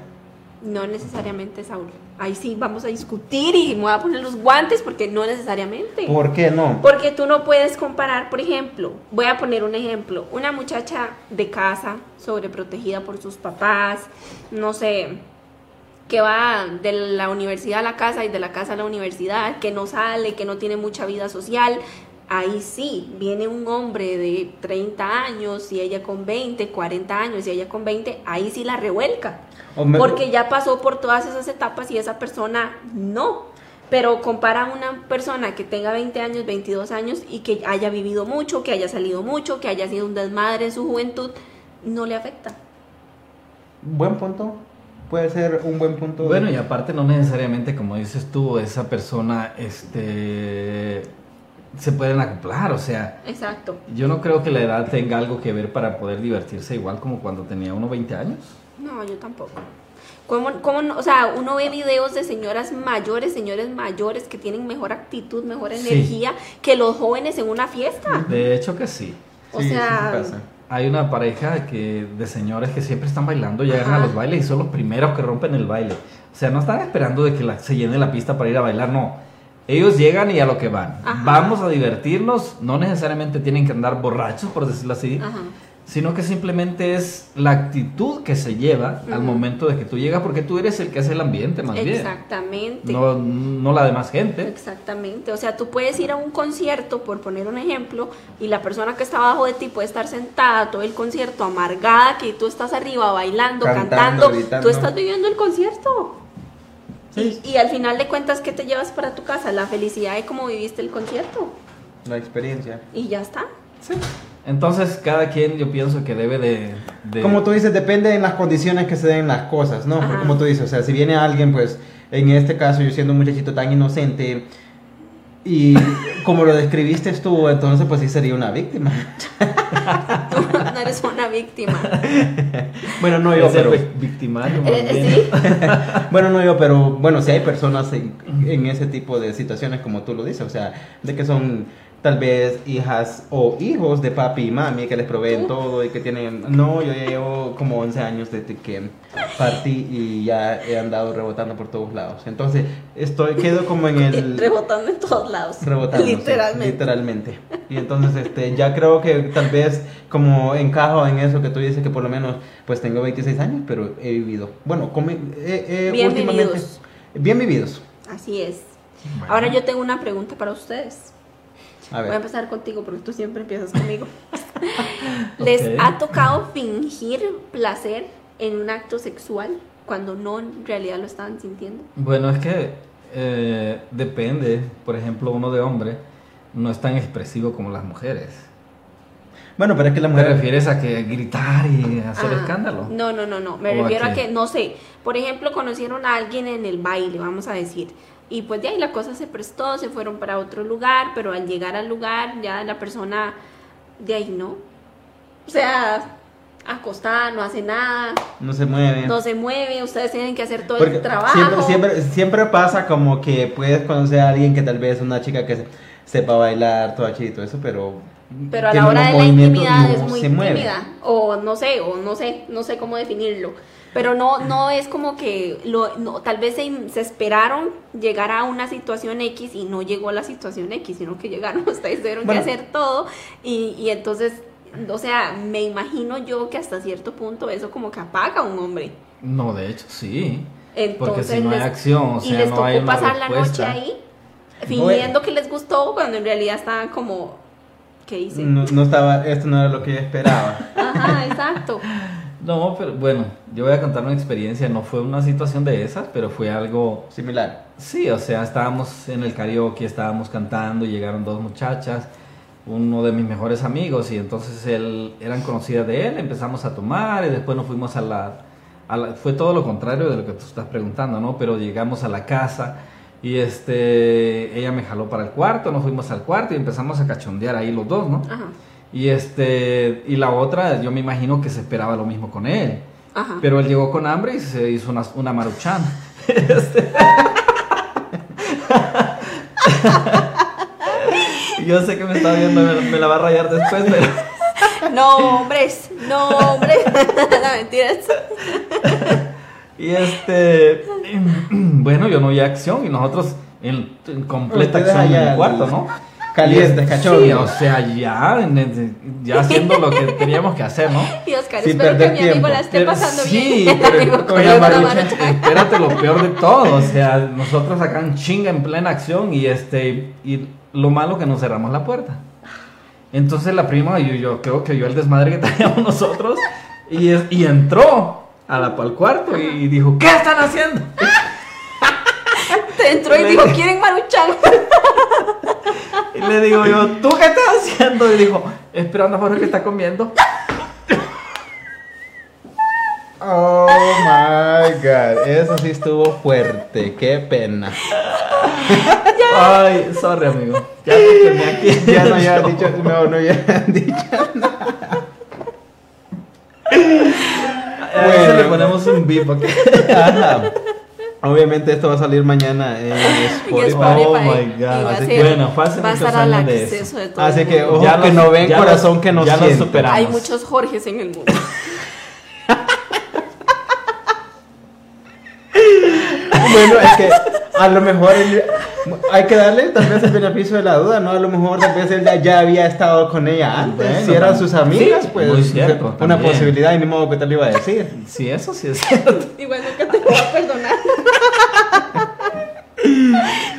No necesariamente, Saúl. Ahí sí vamos a discutir y me voy a poner los guantes porque no necesariamente. ¿Por qué no? Porque tú no puedes comparar, por ejemplo, voy a poner un ejemplo, una muchacha de casa, sobreprotegida por sus papás, no sé, que va de la universidad a la casa y de la casa a la universidad, que no sale, que no tiene mucha vida social, ahí sí, viene un hombre de 30 años y ella con 20, 40 años y ella con 20, ahí sí la revuelca. Porque ya pasó por todas esas etapas y esa persona no. Pero compara a una persona que tenga 20 años, 22 años y que haya vivido mucho, que haya salido mucho, que haya sido un desmadre en su juventud, no le afecta. Buen punto. Puede ser un buen punto. Bueno, y aparte no necesariamente, como dices tú, esa persona este, se pueden acoplar, o sea, Exacto. yo no creo que la edad tenga algo que ver para poder divertirse igual como cuando tenía uno 20 años. No, yo tampoco. ¿Cómo, cómo no? O sea, uno ve videos de señoras mayores, señores mayores que tienen mejor actitud, mejor Sí. energía que los jóvenes en una fiesta. De hecho que sí. O Sí, sea, sí. Hay una pareja que de señores que siempre están bailando, llegan Ajá. a los bailes y son los primeros que rompen el baile. O sea, no están esperando de que la- se llene la pista para ir a bailar, no. Ellos llegan y a lo que van. Ajá. Vamos a divertirnos, no necesariamente tienen que andar borrachos, por decirlo así, Ajá. sino que simplemente es la actitud que se lleva al momento de que tú llegas, porque tú eres el que hace el ambiente más bien. Exactamente. No, no la demás gente. Exactamente, o sea, tú puedes ir a un concierto, por poner un ejemplo, y la persona que está abajo de ti puede estar sentada todo el concierto amargada, que tú estás arriba bailando, Cantando, cantando, tú estás viviendo el concierto. Sí. Y, y al final de cuentas, ¿qué te llevas para tu casa? La felicidad de cómo viviste el concierto. La experiencia. Y ya está. Entonces, cada quien yo pienso que debe de... de- Como tú dices, depende en las condiciones que se den las cosas, ¿no? Ajá. como tú dices, o sea, si viene alguien, pues, en este caso, yo siendo un muchachito tan inocente, y como lo describiste tú, entonces, pues sí sería una víctima. Tú no eres una víctima. Bueno, no yo, pero... vic- victimario. más Eh, bien. sí, Bueno, no yo, pero bueno, si hay personas en, en ese tipo de situaciones como tú lo dices, o sea, de que son tal vez hijas o hijos de papi y mami que les proveen ¿Tú? todo y que tienen... No, yo ya llevo como 11 años desde que partí y ya he andado rebotando por todos lados. Entonces, estoy, quedo como en el... rebotando en todos lados. Rebotando, sí, Literalmente. literalmente. Y entonces, este, ya creo que tal vez como encajo en eso que tú dices que por lo menos, pues tengo 26 años, pero he vivido. Bueno, como, eh, eh, Bien últimamente- vividos. Bien vividos. Así es. Bueno. Ahora yo tengo una pregunta para ustedes. A Voy a ver. empezar contigo porque tú siempre empiezas conmigo. ¿Les Ok. ha tocado fingir placer en un acto sexual cuando no en realidad lo estaban sintiendo? Bueno, es que eh, depende. Por ejemplo, uno de hombre no es tan expresivo como las mujeres. Bueno, pero es que la ¿Te mujer... refieres a que gritar y hacer Ah, escándalo? No, no, no, no. Me ¿O a refiero a, qué? que, no sé, por ejemplo, conocieron a alguien en el baile, vamos a decir. Y pues de ahí la cosa se prestó, se fueron para otro lugar, pero al llegar al lugar ya la persona de ahí no. O sea, acostada, no hace nada, No se mueve. no se mueve, ustedes tienen que hacer todo Porque el trabajo. siempre, siempre, siempre pasa como que puedes conocer a alguien que tal vez una chica que se- sepa bailar, todo y todo eso, pero... Pero a la hora de la intimidad no es muy tímida. O no sé, o no sé, no sé cómo definirlo. Pero no, no es como que lo, no, tal vez se, se esperaron llegar a una situación X y no llegó a la situación X, sino que llegaron, ustedes tuvieron Bueno. que hacer todo y, y entonces, o sea, me imagino yo que hasta cierto punto eso como que apaga a un hombre. No, de hecho, sí. Entonces, Porque si no hay acción, o y les no tocó hay una pasar la noche ahí fingiendo que les gustó cuando en realidad estaban como, ¿qué hice? No, no estaba, esto no era lo que yo esperaba. Ajá, exacto. No, pero bueno, yo voy a contar una experiencia. No fue una situación de esas, pero fue algo Similar. Sí, o sea, estábamos en el karaoke, estábamos cantando, y llegaron dos muchachas, uno de mis mejores amigos, y entonces él, eran conocidas de él, empezamos a tomar y después nos fuimos a la, a la- Fue todo lo contrario de lo que tú estás preguntando, ¿no? Pero llegamos a la casa Y este, ella me jaló para el cuarto, nos fuimos al cuarto y empezamos a cachondear ahí los dos, ¿no? Ajá. Y este, y la otra, yo me imagino que se esperaba lo mismo con él. Ajá. Pero él llegó con hambre y se hizo una, una maruchana. Este. Yo sé que me está viendo, me, me la va a rayar después, pero. No, hombres, no, hombres. no, mentiras. Y este. Bueno, yo no vi acción y nosotros en, en completa acción en el cuarto, ¿no? Caliente, Y- cachorro. Sí, o sea, ya, ya haciendo lo que teníamos que hacer, ¿no? Y Oscar, Sin espero que perder mi amigo tiempo. la esté Pero pasando sí, bien. pero Amigo, con la marucha. espérate lo peor de todo, o sea, nosotros acá en chinga en plena acción y este y lo malo que nos cerramos la puerta. Entonces la prima, yo, yo creo que vio el desmadre que teníamos nosotros y, es- y entró a la, al cuarto y dijo, ¿qué están haciendo? Entró y dijo, ¿quieren maruchan? Y le digo yo, ¿tú qué estás haciendo? Y dijo, esperando a Jorge que está comiendo. Oh my god, eso sí estuvo fuerte, qué pena. Ay, sorry amigo. Ya te quemé aquí. Ya no había dicho, no, no había dicho. A veces le ponemos un ¿ok? Ajá. Obviamente esto va a salir mañana en Spotify. Spotify. Oh my God. Así que, bueno, fue hace va a muchos estar al años de eso. acceso de todo Así el que, ojo, Ya que los- no ven, corazón los- que no ya los siente. superamos. Hay muchos Jorges en el mundo. Bueno, es que a lo mejor él- hay que darle tal vez el beneficio de la duda, ¿no? A lo mejor tal vez él ya, ya había estado con ella antes. Bueno, si eran sus amigas, sí, pues muy cierto, una también. posibilidad y ni modo que te lo iba a decir. Sí, eso sí es cierto. Igual nunca te voy a perdonar.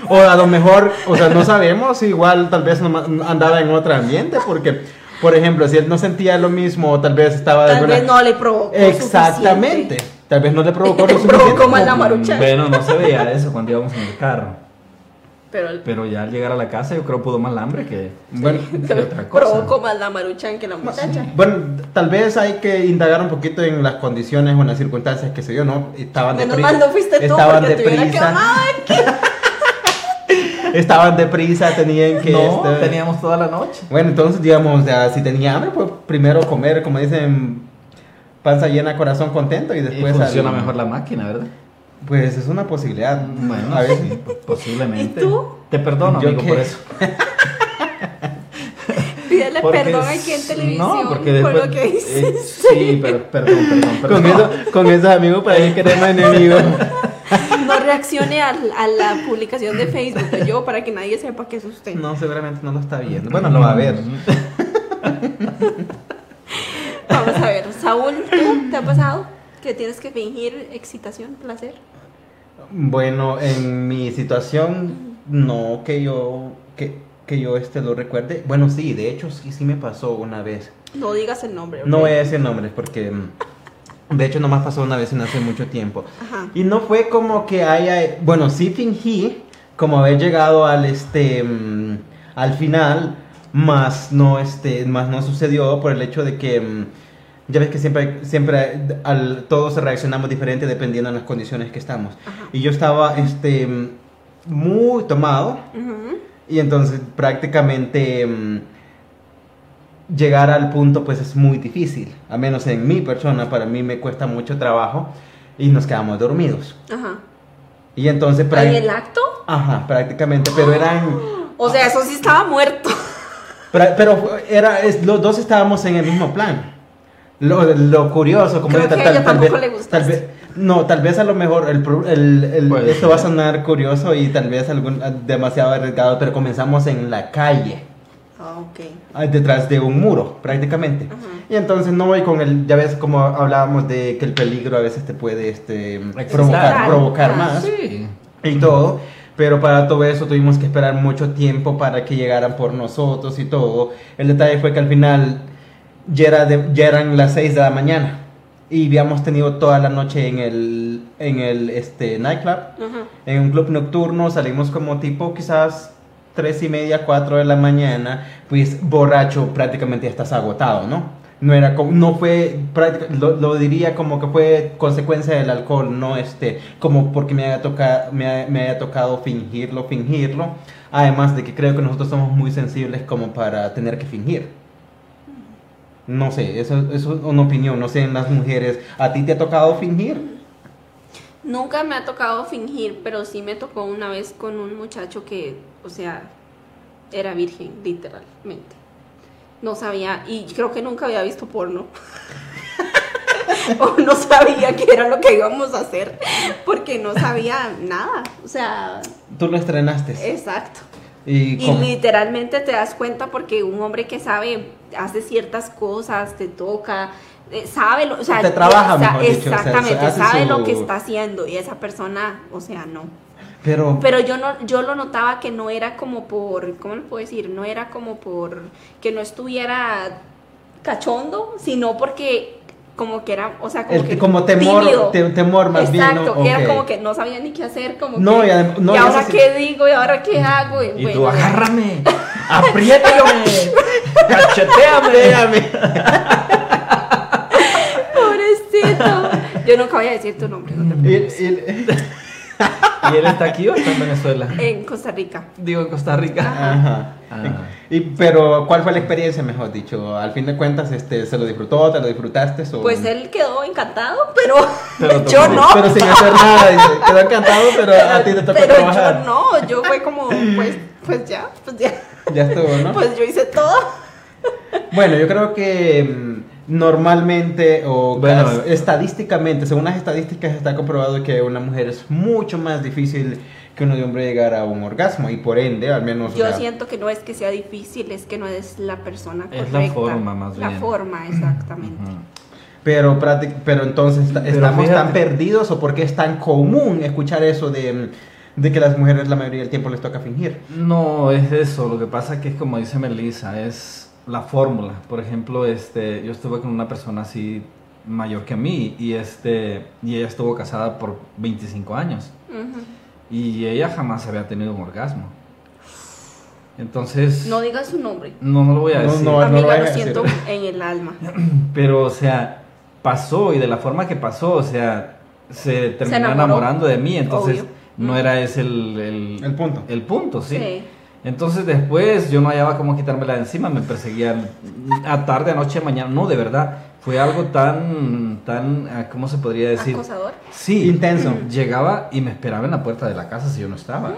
O a lo mejor, o sea, no sabemos, igual tal vez nomás andaba en otro ambiente, porque, por ejemplo, si él no sentía lo mismo, tal vez estaba de Tal alguna- vez no le provocó. Exactamente. suficiente. Tal vez no le provocó lo provocó mal la marucha. Bueno, no se veía eso cuando íbamos en el carro. Pero el Pero ya al llegar a la casa yo creo pudo más el hambre que, Bueno, que otra cosa. provocó más la maruchan que la muchacha. Bueno, tal vez hay que indagar un poquito en las condiciones o en las circunstancias que se dio, ¿no? Estaban Menos deprisa. mal no fuiste tú estaban porque te deprisa. Estaban deprisa, tenían que. no, este, teníamos toda la noche. Bueno, entonces, digamos, ya, si tenía hambre, pues primero comer, como dicen, panza llena, corazón contento y Y después. funciona al- mejor la máquina, ¿verdad? Pues es una posibilidad. Bueno, a veces. sí, posiblemente. ¿Y tú? Te perdono, ¿Yo amigo, qué? por eso. Pídele Porque perdón aquí en sí, televisión no, porque por lo que eh, hiciste. sí, pero perdón, perdón, perdón. Con, eso, con esos amigos para que queremos enemigos. No reaccione al- a, la publicación de Facebook de yo para que nadie sepa que es usted. No, seguramente no lo está viendo. Bueno, lo va a ver. Vamos a ver, Saúl, ¿tú te ha pasado que tienes que fingir excitación, placer? Bueno, en mi situación, no que yo, que, que yo este lo recuerde. Bueno, sí, de hecho sí, sí me pasó una vez. No digas el nombre. No voy a decir nombres porque, de hecho, nomás pasó una vez en hace mucho tiempo. Ajá. Y no fue como que haya, bueno, sí fingí como haber llegado al, este, mm, al final, más no, este, más no sucedió por el hecho de que... mm, ya ves que siempre, siempre al, todos reaccionamos diferente dependiendo de las condiciones que estamos. Ajá. Y yo estaba este, muy tomado y entonces prácticamente mm, llegar al punto pues es muy difícil. A menos en mi persona, para mí me cuesta mucho trabajo y nos quedamos dormidos. Ajá. Y entonces... ¿En el acto? Ajá, prácticamente, pero eran... O sea, eso sí estaba muerto. Pero, pero era, es- los dos estábamos en el mismo plan. Lo, lo curioso, como Creo tal- que a tal- ella tal tampoco vez- le tal gustaste. vez- no, tal vez a lo mejor el, el- el- Puede esto va a sonar curioso y tal vez algún, demasiado arriesgado, pero comenzamos en la calle, Ah, ok. ah, detrás de un muro, prácticamente. Ajá. Y entonces no voy con el, ya ves como hablábamos de que el peligro a veces te puede este, provocar, provocar Ah, más Sí. y todo. Pero para todo eso tuvimos que esperar mucho tiempo para que llegaran por nosotros y todo. El detalle fue que al final ya, era de- ya eran las 6 de la mañana y habíamos tenido toda la noche en el, en el este, nightclub, en un club nocturno. Salimos como tipo quizás 3 y media, 4 de la mañana. Pues borracho prácticamente ya estás agotado, ¿no? No era como, no fue, lo, lo diría como que fue consecuencia del alcohol, no este, como porque me haya, tocado, me, me haya tocado fingirlo, fingirlo. Además de que creo que nosotros somos muy sensibles como para tener que fingir. No sé, eso es una opinión, no sé, en las mujeres, ¿a ti te ha tocado fingir? Nunca me ha tocado fingir, pero sí me tocó una vez con un muchacho que, o sea, era virgen, literalmente. No sabía, y creo que nunca había visto porno. o no sabía qué era lo que íbamos a hacer, porque no sabía nada. O sea, Tú lo estrenaste. exacto. ¿Y, literalmente te das cuenta porque un hombre que sabe, hace ciertas cosas, te toca, eh, sabe, lo, o sea, Te trabaja, o sea, mejor dicho, o sea, exactamente, sabe su- lo que está haciendo y esa persona, o sea, no. Pero, Pero yo no, yo lo notaba que no era como por, ¿cómo le puedo decir? No era como por que no estuviera cachondo, sino porque como que era, o sea, como El- que como temor- te- temor más bien, Exacto, ¿no? que era como que no sabía ni qué hacer, como No, que, y adem- no, ¿y y ahora sí- qué digo? ¿Y ahora qué hago? Y bueno, tú, agárrame, apriétame, cacheteame. Pobrecito. Yo nunca voy a decir tu nombre, no te y- preocupes. y- ¿Y él está aquí o está en Venezuela? En Costa Rica. Digo, en Costa Rica. Ajá. Ah. Y, pero, ¿cuál fue la experiencia, mejor dicho? Al fin de cuentas, este, ¿se lo disfrutó? ¿Te lo disfrutaste? O... Pues él quedó encantado, pero, Pero yo no. no. Pero sin hacer nada, dice, quedó encantado, pero, a ti te tocó pero trabajar. yo no, yo fue como, pues, pues ya, pues ya. Ya estuvo, ¿no? Pues yo hice todo. Bueno, yo creo que mm, normalmente o Bueno, estadísticamente, según las estadísticas está comprobado que una mujer es mucho más difícil que uno de hombre llegar a un orgasmo y por ende, al menos... o Yo sea, siento que no es que sea difícil, es que no es la persona Es correcta. la forma, más La bien. forma, exactamente. Pero, pero entonces Pero estamos tan perdidos o porque es tan común escuchar eso de, de que las mujeres la mayoría del tiempo les toca fingir. No, es eso. Lo que pasa que es como dice Melissa, es la fórmula. Por ejemplo, este, yo estuve con una persona así mayor que a mí y este y ella estuvo casada por 25 años y ella jamás había tenido un orgasmo. Entonces, No digas su nombre. no, no lo voy a No, decir. no, Amiga, vayas lo siento en el alma. Pero, o sea, pasó y de la forma que pasó, o sea, se terminó enamorando de mí, entonces Obvio. no era ese el, el, El punto. el punto, ¿sí? Sí. Entonces después yo no hallaba cómo quitármela de encima, me perseguían a tarde, a noche, mañana, no, de verdad, fue algo tan, tan, ah, ¿cómo se podría decir? Acosador. Sí, Intenso. llegaba y me esperaba en la puerta de la casa si yo no estaba.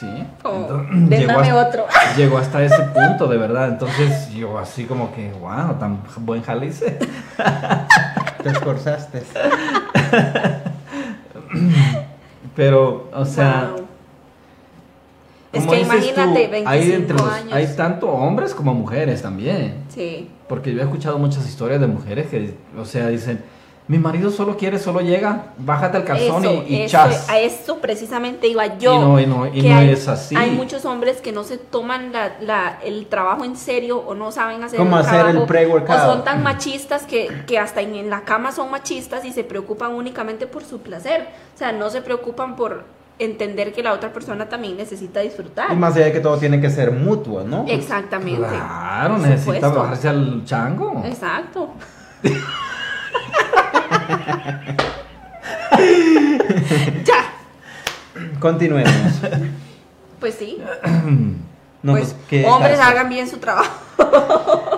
Sí. Como, Entonces, "Ven, llegó, dame hasta, otro. llegó hasta ese punto, de verdad. Entonces yo así como que, wow, tan buen jale hice. Te esforzaste. Pero, o sea, Wow. Es como que dices tú, imagínate, 25 hay, entre los- años. hay tanto hombres como mujeres también. Sí. Porque yo he escuchado muchas historias de mujeres que, o sea, dicen, mi marido solo quiere, solo llega, bájate el calzón Eso, y, y eso, chas. a eso precisamente iba yo. Y no, y no- y que no hay, es así. Hay muchos hombres que no se toman la, la- el trabajo en serio o no saben hacer ¿Cómo el hacer el trabajo, pre-workout? O son tan machistas que, que hasta en, en la cama son machistas y se preocupan únicamente por su placer. O sea, no se preocupan por entender que la otra persona también necesita disfrutar. Y más allá de que todo tiene que ser mutuo, ¿no? Exactamente. Claro, necesita bajarse al chango. Exacto. ya, Continuemos. pues sí. No, pues ¿qué hombres hagan bien su trabajo.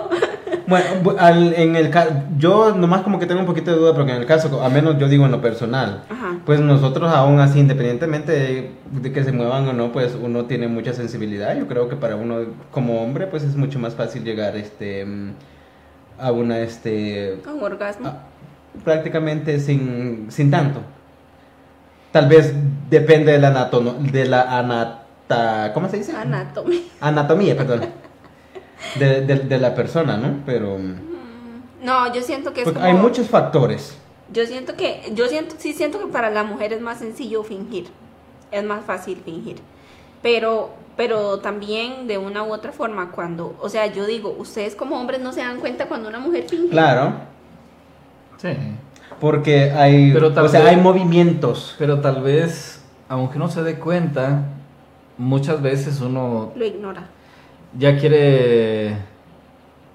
Bueno, bu- al- en el yo nomás como que tengo un poquito de duda porque en el caso, al menos yo digo en lo personal, Ajá. pues nosotros aún así, independientemente de, de que se muevan o no, pues uno tiene mucha sensibilidad. Yo creo que para uno como hombre, pues es mucho más fácil llegar este a una este Un orgasmo. a- prácticamente sin, sin tanto. Tal vez depende de la de la anata, ¿cómo se dice? Anatomía. Anatomía, perdón. De, de- de la persona, ¿no? Pero No, yo siento que es como... hay muchos factores. Yo siento que, yo siento, sí siento que para la mujer es más sencillo fingir, es más fácil fingir, pero, pero también de una u otra forma cuando, o sea, yo digo, ustedes como hombres no se dan cuenta cuando una mujer finge. Claro, Sí. porque hay, Pero tal o sea, vez- hay movimientos. Pero tal vez, aunque no se dé cuenta, muchas veces uno Lo ignora. Ya quiere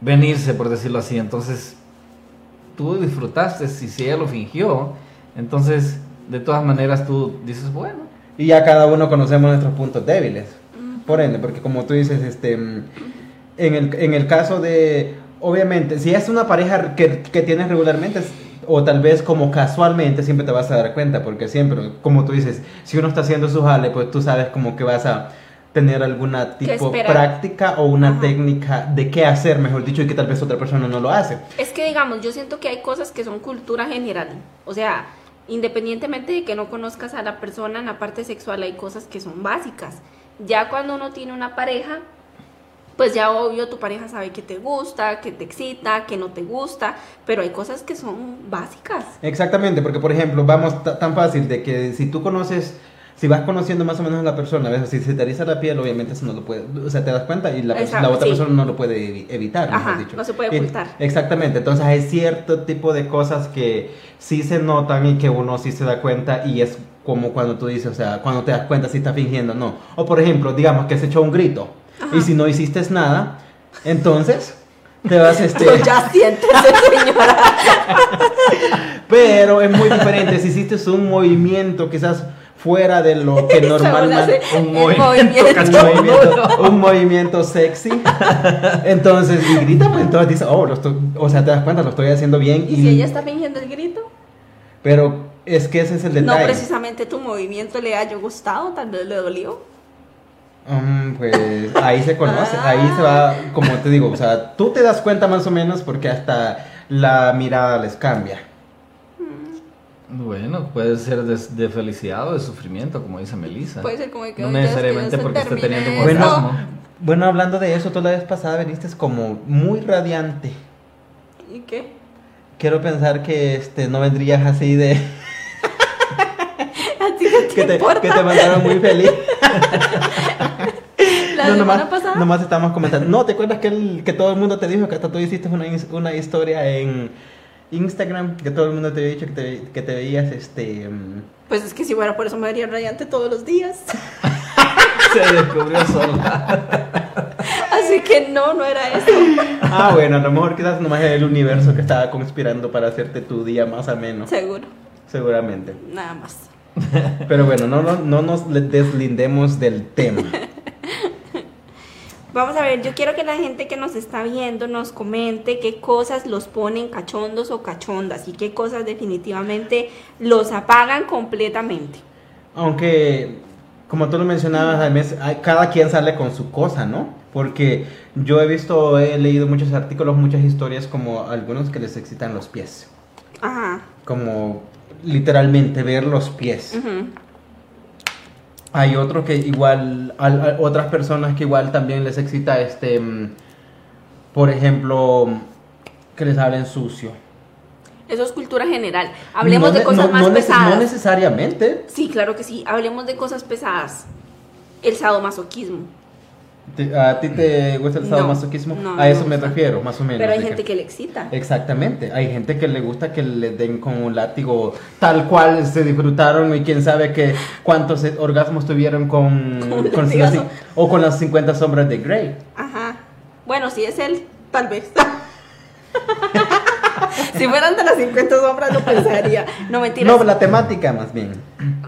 venirse, por decirlo así. Entonces, tú disfrutaste, si, si ella lo fingió, entonces, de todas maneras, tú dices, bueno. Y ya cada uno conocemos nuestros puntos débiles. Por ende, porque como tú dices, este, en el, en el caso de, obviamente, si es una pareja que, que tienes regularmente, o tal vez como casualmente, siempre te vas a dar cuenta, porque siempre, como tú dices, si uno está haciendo su jale, pues tú sabes como que vas a tener alguna ¿Qué tipo práctica o una Ajá. técnica de qué hacer, mejor dicho, y que tal vez otra persona no lo hace. Es que digamos, yo siento que hay cosas que son cultura general. O sea, independientemente de que no conozcas a la persona en la parte sexual, hay cosas que son básicas. Ya cuando uno tiene una pareja, pues ya obvio tu pareja sabe que te gusta, que te excita, que no te gusta, pero hay cosas que son básicas. Exactamente, porque por ejemplo, vamos ta- tan fácil de que si tú conoces, si vas conociendo más o menos a la persona, ¿ves? si se te eriza la piel, obviamente eso no lo puede, o sea, te das cuenta y la, Exacto, la otra sí. persona no lo puede evi- evitar, mejor Ajá, dicho. no se puede Y- ocultar. exactamente, entonces hay cierto tipo de cosas que sí se notan y que uno sí se da cuenta y es como cuando tú dices, o sea, cuando te das cuenta si está fingiendo o no. O por ejemplo, digamos que se echó un grito y si no hiciste nada, entonces te vas este... Pues ya siéntese, señora. Pero es muy diferente si hiciste un movimiento quizás fuera de lo que normalmente un movimiento, un movimiento, un movimiento sexy. Entonces, y grita, pues entonces dice, oh, lo estoy- o sea, te das cuenta, lo estoy haciendo bien. ¿Y si ella está fingiendo el grito? Pero es que ese es el No detalle. precisamente tu movimiento le haya gustado, tal vez le dolió. Mm, pues ahí se conoce, ahí se va, como te digo, o sea, tú te das cuenta más o menos porque hasta la mirada les cambia. Bueno, puede ser de, de felicidad o de sufrimiento, como dice Melissa. Puede ser como que No "Oye, es que necesariamente porque esté teniendo un esto". orgasmo. Bueno, hablando de eso, tú la vez pasada viniste como muy radiante. ¿Y qué? Quiero pensar que este no vendrías así de ¿A ti te, que te, importa? que te mandaron muy feliz. La no, nomás, pasada. nomás estábamos comentando. No, ¿te acuerdas que, el- que todo el mundo te dijo que hasta tú hiciste una, una historia en Instagram? Que todo el mundo te había dicho que te, que te veías este. mm, Pues es que si fuera por eso me vería radiante todos los días. Se descubrió sola. Así que no, no era eso. Ah, bueno, a lo mejor quizás nomás era el universo que estaba conspirando para hacerte tu día más ameno. Seguro, Seguramente. nada más. Pero bueno, no, no, no nos deslindemos del tema. Vamos a ver, yo quiero que la gente que nos está viendo nos comente qué cosas los ponen cachondos o cachondas y qué cosas definitivamente los apagan completamente. Aunque, como tú lo mencionabas, hay- cada quien sale con su cosa, ¿no? Porque yo he visto, he leído muchos artículos, muchas historias, como algunos que les excitan los pies. Ajá. Como literalmente ver los pies. ujú. Hay otros que igual, al- al- otras personas que igual también les excita, este, mm, por ejemplo, que les hablen sucio. Eso es cultura general. Hablemos No de cosas no- más no pesadas. No necesariamente. Sí, claro que sí. Hablemos de cosas pesadas. El sadomasoquismo. ¿A ti te gusta el No, sadomasoquismo? no, a no eso me me gusta. refiero, más o menos. Pero hay gente que le excita. Exactamente, hay gente que le gusta que le den con un látigo tal cual se disfrutaron y quién sabe que cuántos eh, orgasmos tuvieron con, Con las o con las 50 sombras de Grey. Ajá. Bueno, si es él, tal vez. si fueran de las 50 sombras, lo pensaría. No, mentira. No, la temática más bien.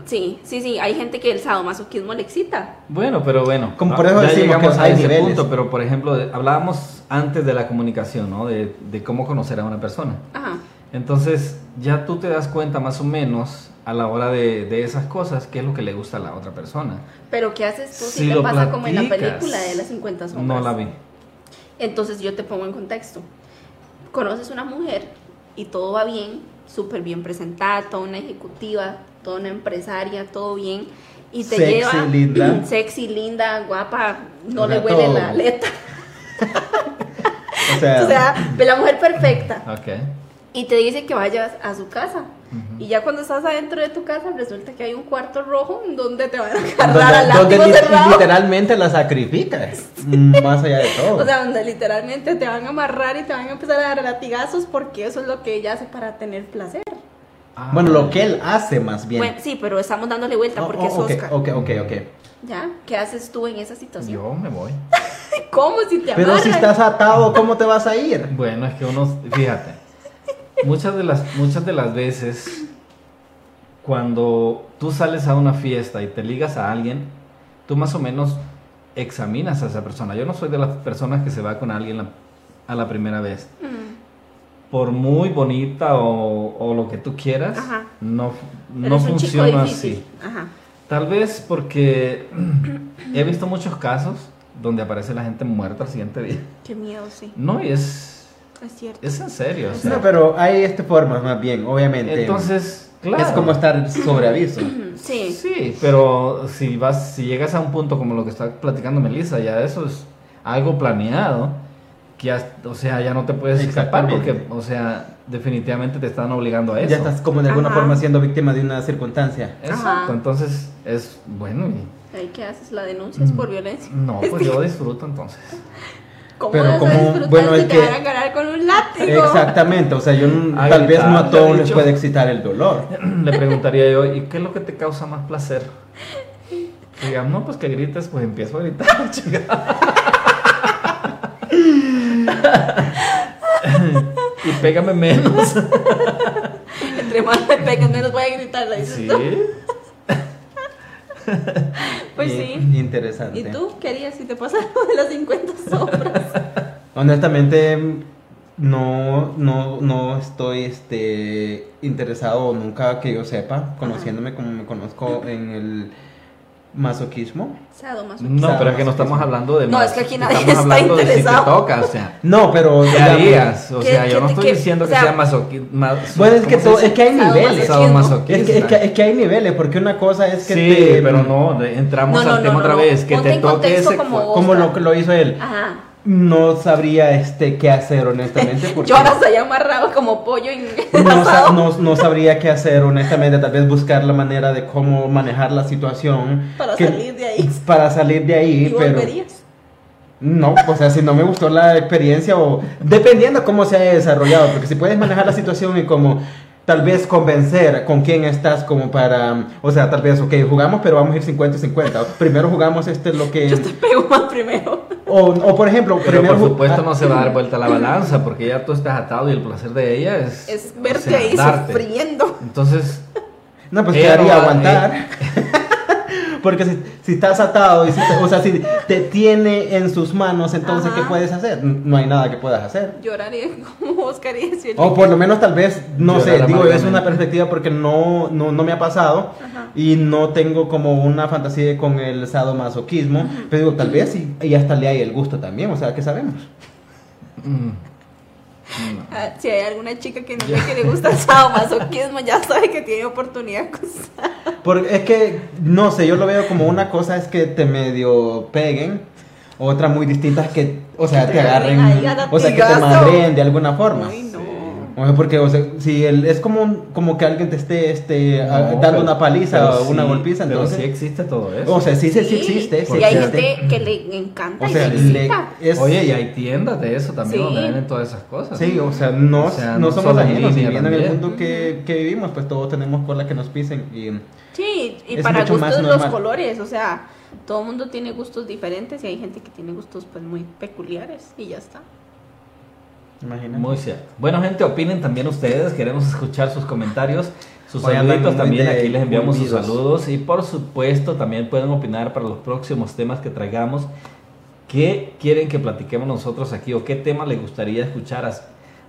Sí, sí, sí. Hay gente que el sadomasoquismo le excita. Bueno, pero bueno. Como por eso ya decimos llegamos que a hay ese niveles. punto, pero por ejemplo, hablábamos antes de la comunicación, ¿no? De, de cómo conocer a una persona. Ajá. Entonces, ya tú te das cuenta más o menos a la hora de, de esas cosas qué es lo que le gusta a la otra persona. Pero ¿qué haces tú si, Si te pasa como en la película de las 50 sombras? No la vi. Entonces yo te pongo en contexto. Conoces una mujer y todo va bien, súper bien presentada, toda una ejecutiva, toda una empresaria, todo bien. Y te Sexy, lleva linda. sexy, linda, guapa, no le huele todo. la aleta. O sea, O sea, ve la mujer perfecta. Ok. Y te dice que vayas a su casa. Y ya cuando estás adentro de tu casa, resulta que hay un cuarto rojo donde te van a agarrar al donde, donde látigo li- cerrado. literalmente la sacrificas, mm, más allá de todo. O sea, donde literalmente te van a amarrar y te van a empezar a dar latigazos porque eso es lo que ella hace para tener placer. Ah, bueno, lo que él hace más bien. Bueno, sí, pero estamos dándole vuelta Oh, porque oh, es ok, Oscar. ok, ok, ok. ¿Ya? ¿Qué haces tú en esa situación? Yo me voy. ¿Cómo si te Pero si estás atado, ¿cómo te vas a ir? Bueno, es que uno, fíjate, muchas de las, muchas de las veces cuando tú sales a una fiesta y te ligas a alguien, tú más o menos examinas a esa persona. Yo no soy de las personas que se va con alguien la- a la primera vez. Mm, Por muy bonita o, o lo que tú quieras, Ajá. no, no funciona así. Ajá. Tal vez porque he visto muchos casos donde aparece la gente muerta al siguiente día. Qué miedo, sí. No, y es, Es cierto. es en serio. o sea. No, pero hay este formas más bien, obviamente. Entonces, claro. Es como estar sobre aviso. Sí. Sí, pero si vas, si llegas a un punto como lo que está platicando Melissa, ya eso es algo planeado, que ya, o sea, ya no te puedes escapar porque, o sea, definitivamente te están obligando a eso. Ya estás como de alguna Ajá. forma siendo víctima de una circunstancia. Exacto, Ajá. entonces es bueno y Ahí que haces la denuncias por violencia. no, pues yo disfruto entonces. ¿Cómo Pero como- bueno, si es te que- van a ganar con un látigo? Exactamente, o sea, yo n- A tal vez no a todos les puede excitar el dolor. Le preguntaría yo, ¿y qué es lo que te causa más placer? Digan, no, pues que grites, pues empiezo a gritar, chica. Y pégame menos. Entre más me pegan, menos voy a gritar. la dices Sí. Pues Y- sí. Interesante. ¿Y tú qué harías si te pasa algo de las 50 sombras? Honestamente, no, no, no estoy este, interesado nunca que yo sepa, conociéndome como me conozco en el masoquismo. No, pero es que no estamos hablando de No, es que aquí nadie estamos está hablando de si te interesado. toca, o sea. No, pero... ¿Qué harías? O ¿Qué- sea, yo no estoy qué- diciendo o que sea, sea masoquismo. Bueno, es que, todo- es que hay niveles. Sadomasoquismo. Es que, es, que, es que hay niveles, porque una cosa es que Sí, te- pero no, de- entramos No, no, al tema no, otra no. vez, que Ponte te toque ese como- como lo que lo hizo él. Ajá. No sabría este qué hacer honestamente porque Yo ahora estoy amarrado como pollo en no, sa- no, no sabría qué hacer honestamente, tal vez buscar la manera de cómo manejar la situación Para que- salir de ahí. para salir de ahí, ¿Y pero volverías? no, o sea, si no me gustó la experiencia o dependiendo cómo se haya desarrollado, porque si puedes manejar la situación y como tal vez convencer con quién estás como para, o sea, tal vez, ok, jugamos, pero vamos a ir 50-50. Primero jugamos este lo que... Yo te pego más primero. O, o por ejemplo, Pero primero... por supuesto ah, no se va a dar vuelta la balanza, porque ya tú estás atado y el placer de ella es... Es o verte sea, ahí darte. sufriendo. Entonces, No, pues Ella quedaría no va- aguantar. Porque si, si estás atado, y si te- o sea, si te tiene en sus manos, entonces, Ajá. ¿qué puedes hacer? No hay nada que puedas hacer. Lloraría como Oscar y decir. O por lo menos tal vez, no sé, digo, es una perspectiva porque no, no, no me ha pasado Ajá. y no tengo como una fantasía con el sadomasoquismo, pero digo, tal vez y, y hasta le hay el gusto también, o sea, ¿qué sabemos? mm, Ah, si hay alguna chica que no ve que le gusta el sadomasoquismo, ya sabe que tiene oportunidad. con Porque es que, no sé, yo lo veo como una cosa es que te medio peguen, otra muy distinta es que, o sea, Que te te agarren, o sea, que te madreen de alguna forma. Ay. O sea, porque, o sea, si el, es como, como que alguien te esté este, a- no, dando pero- una paliza pero o una sí- golpiza, pero entonces... sí existe todo eso. o sea, sí, sí, sí existe, sí Y hay gente que le encanta O y sea, le le- es- Oye, y hay tiendas de eso también Sí. donde venden todas esas cosas. Sí, o sea, no, O sea, no no somos ajenos y línea viendo en el mundo que, que vivimos, pues todos tenemos cola que nos pisen y... Sí, y Es para gustos los colores, o sea, todo el mundo tiene gustos diferentes y hay gente que tiene gustos pues muy peculiares y ya está. Imagínate. Muy cierto. Bueno, gente, opinen también ustedes. Queremos escuchar sus comentarios, sus Hoy saluditos también. Aquí les enviamos sus saludos. Y por supuesto, también pueden opinar para los próximos temas que traigamos. ¿Qué quieren que platiquemos nosotros aquí o qué tema les gustaría escuchar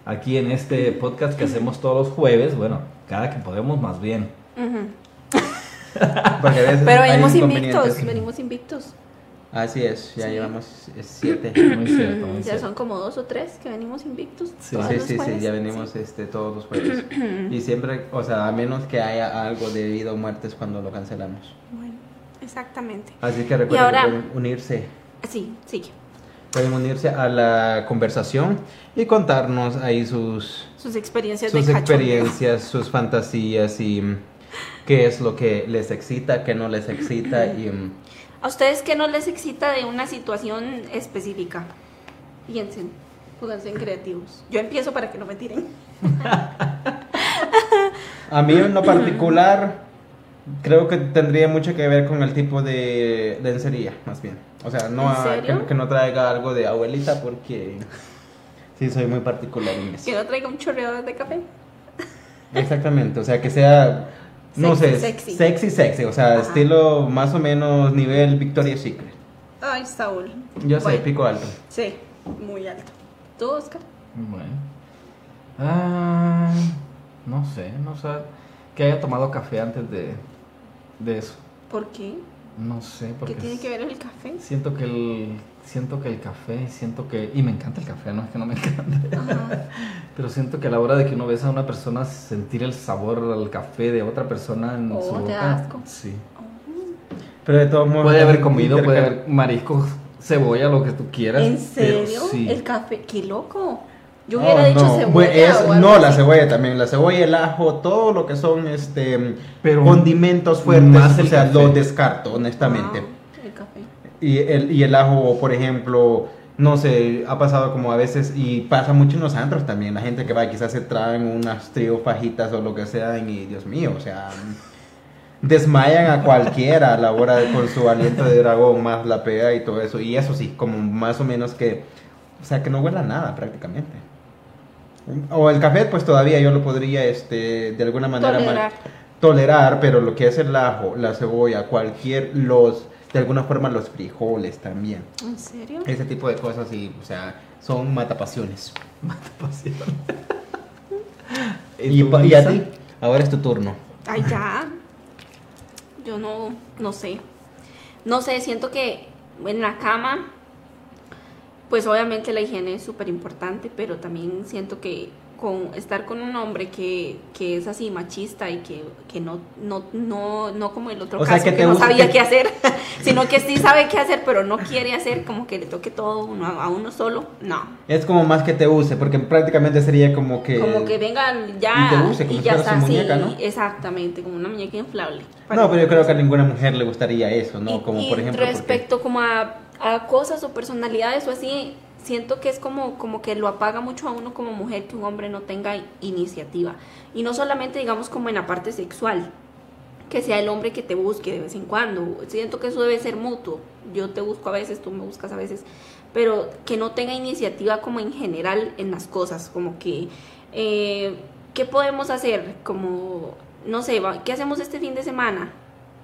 aquí en este podcast que hacemos todos los jueves? Bueno, cada que podemos, más bien. Pero venimos invictos, venimos invictos. Así es, ya Sí. llevamos siete. Muy cierto, muy Ya cierto. son como dos o tres que venimos invictos. Sí. Sí, sí, sí, ya venimos este, todos los jueves. y siempre, o sea, a menos que haya algo de vida o muerte es cuando lo cancelamos. Bueno, exactamente. Así que recuerden ahora- que pueden unirse, Sí, sigue. pueden unirse a la conversación y contarnos ahí sus, Sus experiencias sus de experiencias, sus fantasías y qué es lo que les excita, qué no les excita y mm, ¿A ustedes qué no les excita de una situación específica? Piensen, pónganse en creativos. Yo empiezo para que no me tiren. a mí en lo particular Creo que tendría mucho que ver con el tipo de lencería, más bien. O sea, no ¿En a- que, que no traiga algo de abuelita porque sí soy muy particular en eso. Que no traiga un chorreador de café. Exactamente, o sea, que sea, no sé, sexy. sexy, sexy, o sea, Ajá. estilo más o menos nivel Victoria's Secret. Ay, Saúl. Yo sé, Bueno, pico alto. Sí, muy alto. ¿Tú, Oscar? Bueno. Ah, no sé, no sé. Que haya tomado café antes de, de eso. ¿Por qué? No sé, porque ¿Qué tiene que ver el café? siento que el siento que el café, siento que y me encanta el café, no es que no me encante. Ajá. Pero siento que a la hora de que uno besa a una persona sentir el sabor al café de otra persona en Oh, su boca. asco. Sí. Pero de todos modos... Puede haber comido, puede haber mariscos, cebolla, lo que tú quieras. ¿En serio? sí. El café, qué loco. Yo No, hubiera dicho no, cebolla. es- o no, la cebolla también, la cebolla, el ajo, todo lo que son este Pero condimentos fuertes, más o sea, café. lo descarto, honestamente. Y el, y el ajo, por ejemplo, no sé, ha pasado como a veces, y pasa mucho en los antros también, la gente que va, quizás se traen unas trío fajitas o lo que sea, y Dios mío, o sea, desmayan a cualquiera a la hora de, con su aliento de dragón, más la pega y todo eso, y eso sí, como más o menos que, o sea, que no huela nada prácticamente. O el café, pues todavía yo lo podría, este, de alguna manera... ma- Tolerar. tolerar, pero lo que es el ajo, la cebolla, cualquier, los, de alguna forma los frijoles también. ¿En serio? Ese tipo de cosas y, o sea, son matapasiones. Pasión. Y, pa- y a ti, ahora es tu turno. Ay, ya. Yo no, no sé. No sé, siento que en la cama, pues obviamente la higiene es súper importante, pero también siento que con estar con un hombre que, que es así machista y que, que no, no, no, no como el otro O caso que no sabía que- qué hacer, sino que sí sabe qué hacer, pero no quiere hacer, como que le toque todo uno, a uno solo, no. Es como más que te use, porque prácticamente sería como que... Como que vengan y ya te use, como y ya está, sí, muñeca, ¿no? exactamente, como una muñeca inflable. No, pero yo creo que a ninguna mujer le gustaría eso, ¿no? Y- Como y por ejemplo... porque- respecto como a, a cosas o personalidades o así, siento que es como, como que lo apaga mucho a uno como mujer que un hombre no tenga iniciativa. Y no solamente digamos como en la parte sexual, que sea el hombre que te busque de vez en cuando. Siento que eso debe ser mutuo. Yo te busco a veces, tú me buscas a veces, pero que no tenga iniciativa como en general en las cosas, como que, eh, ¿qué podemos hacer? Como, no sé, ¿qué hacemos este fin de semana?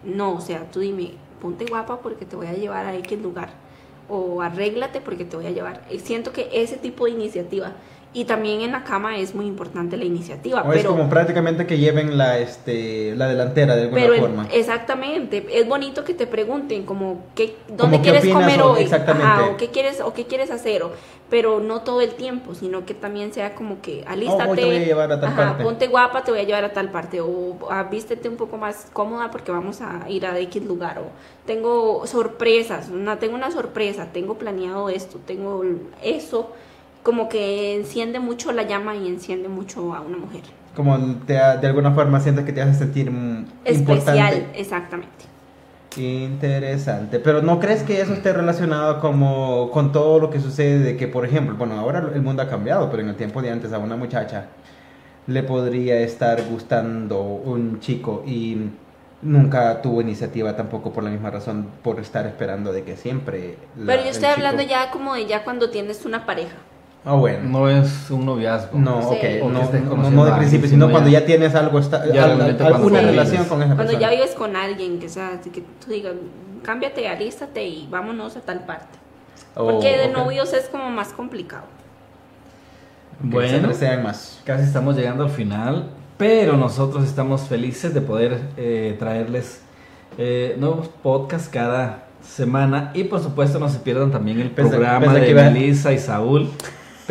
No, o sea, tú dime, ponte guapa porque te voy a llevar a X lugar. O arréglate porque te voy a llevar. Siento que ese tipo de iniciativa. Y también en la cama es muy importante la iniciativa. O es pero, como prácticamente que lleven la, este, la delantera de alguna pero forma. exactamente, es bonito que te pregunten como qué, dónde quieres comer o- hoy, exactamente. Ajá, o qué quieres o qué quieres hacer, o- pero no todo el tiempo, sino que también sea como que alístate, Oh, hoy te voy a llevar a tal ajá, parte. ponte guapa, te voy a llevar a tal parte, o ah, vístete un poco más cómoda porque vamos a ir a X lugar, o tengo sorpresas, una, tengo una sorpresa, tengo planeado esto, tengo eso, como que enciende mucho la llama y enciende mucho a una mujer. Como te, de alguna forma sientes que te hace sentir mm, Especial, importante. exactamente. Interesante, pero ¿no crees que eso esté relacionado como con todo lo que sucede de que, por ejemplo, bueno, ahora el mundo ha cambiado, pero en el tiempo de antes a una muchacha le podría estar gustando un chico y nunca tuvo iniciativa tampoco por la misma razón, por estar esperando de que siempre... la- Pero yo estoy hablando chico- ya como de ya cuando tienes una pareja. Ah, bueno. No es un noviazgo. No, Sí. ok, O no, no, de principio, sino sino cuando ya- ya tienes algo, está, Ya al- cuando alguna relación con esa Cuando persona. ya vives con alguien, que, sea, que tú digas, cámbiate, alístate y vámonos a tal parte. Oh, Porque de ok. novios es como más complicado. Que se Bueno, desean más. casi estamos llegando al final, pero nosotros estamos felices de poder eh, traerles eh, nuevos podcasts cada semana y por supuesto no se pierdan también el Pensé- programa pensé que de Melissa y Saúl.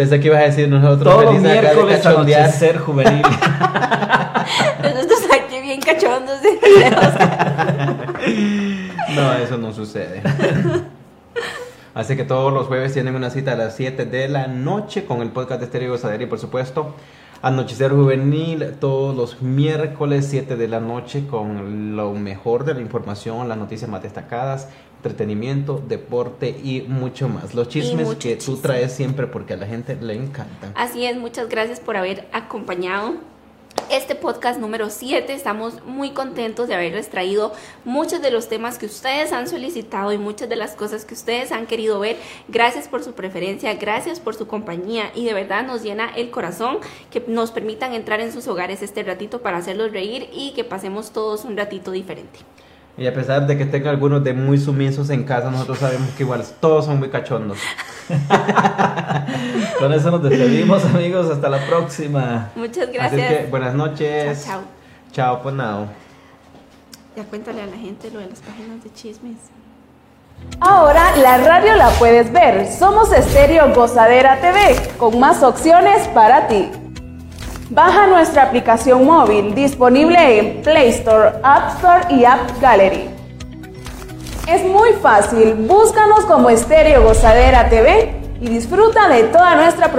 Pensé que ibas a decir nosotros Todo felices acá de miércoles cachondear. anochecer juvenil. Nosotros aquí bien cachondos. No, eso no sucede. Así que todos los jueves tienen una cita a las 7 de la noche con el podcast de Estéreo y por supuesto Anochecer Juvenil todos los miércoles 7 de la noche con lo mejor de la información, las noticias más destacadas, entretenimiento, deporte y mucho más. Los chismes mucho que tú traes siempre porque a la gente le encantan. Así es, muchas gracias por haber acompañado este podcast número 7. Estamos muy contentos de haberles traído muchos de los temas que ustedes han solicitado y muchas de las cosas que ustedes han querido ver. Gracias por su preferencia, gracias por su compañía y de verdad nos llena el corazón que nos permitan entrar en sus hogares este ratito para hacerlos reír y que pasemos todos un ratito diferente. Y a pesar de que tenga algunos de muy sumisos en casa, nosotros sabemos que igual todos son muy cachondos. Con eso nos despedimos, amigos. Hasta la próxima. Muchas Así gracias. que buenas noches. Chao, chao. Chao, pues nada. Ya cuéntale a la gente lo de las páginas de chismes. Ahora la radio la puedes ver. Somos Estéreo Gozadera TV con más opciones para ti. Baja nuestra aplicación móvil disponible en Play Store, App Store y App Gallery. Es muy fácil, búscanos como Estéreo Gozadera TV y disfruta de toda nuestra programación.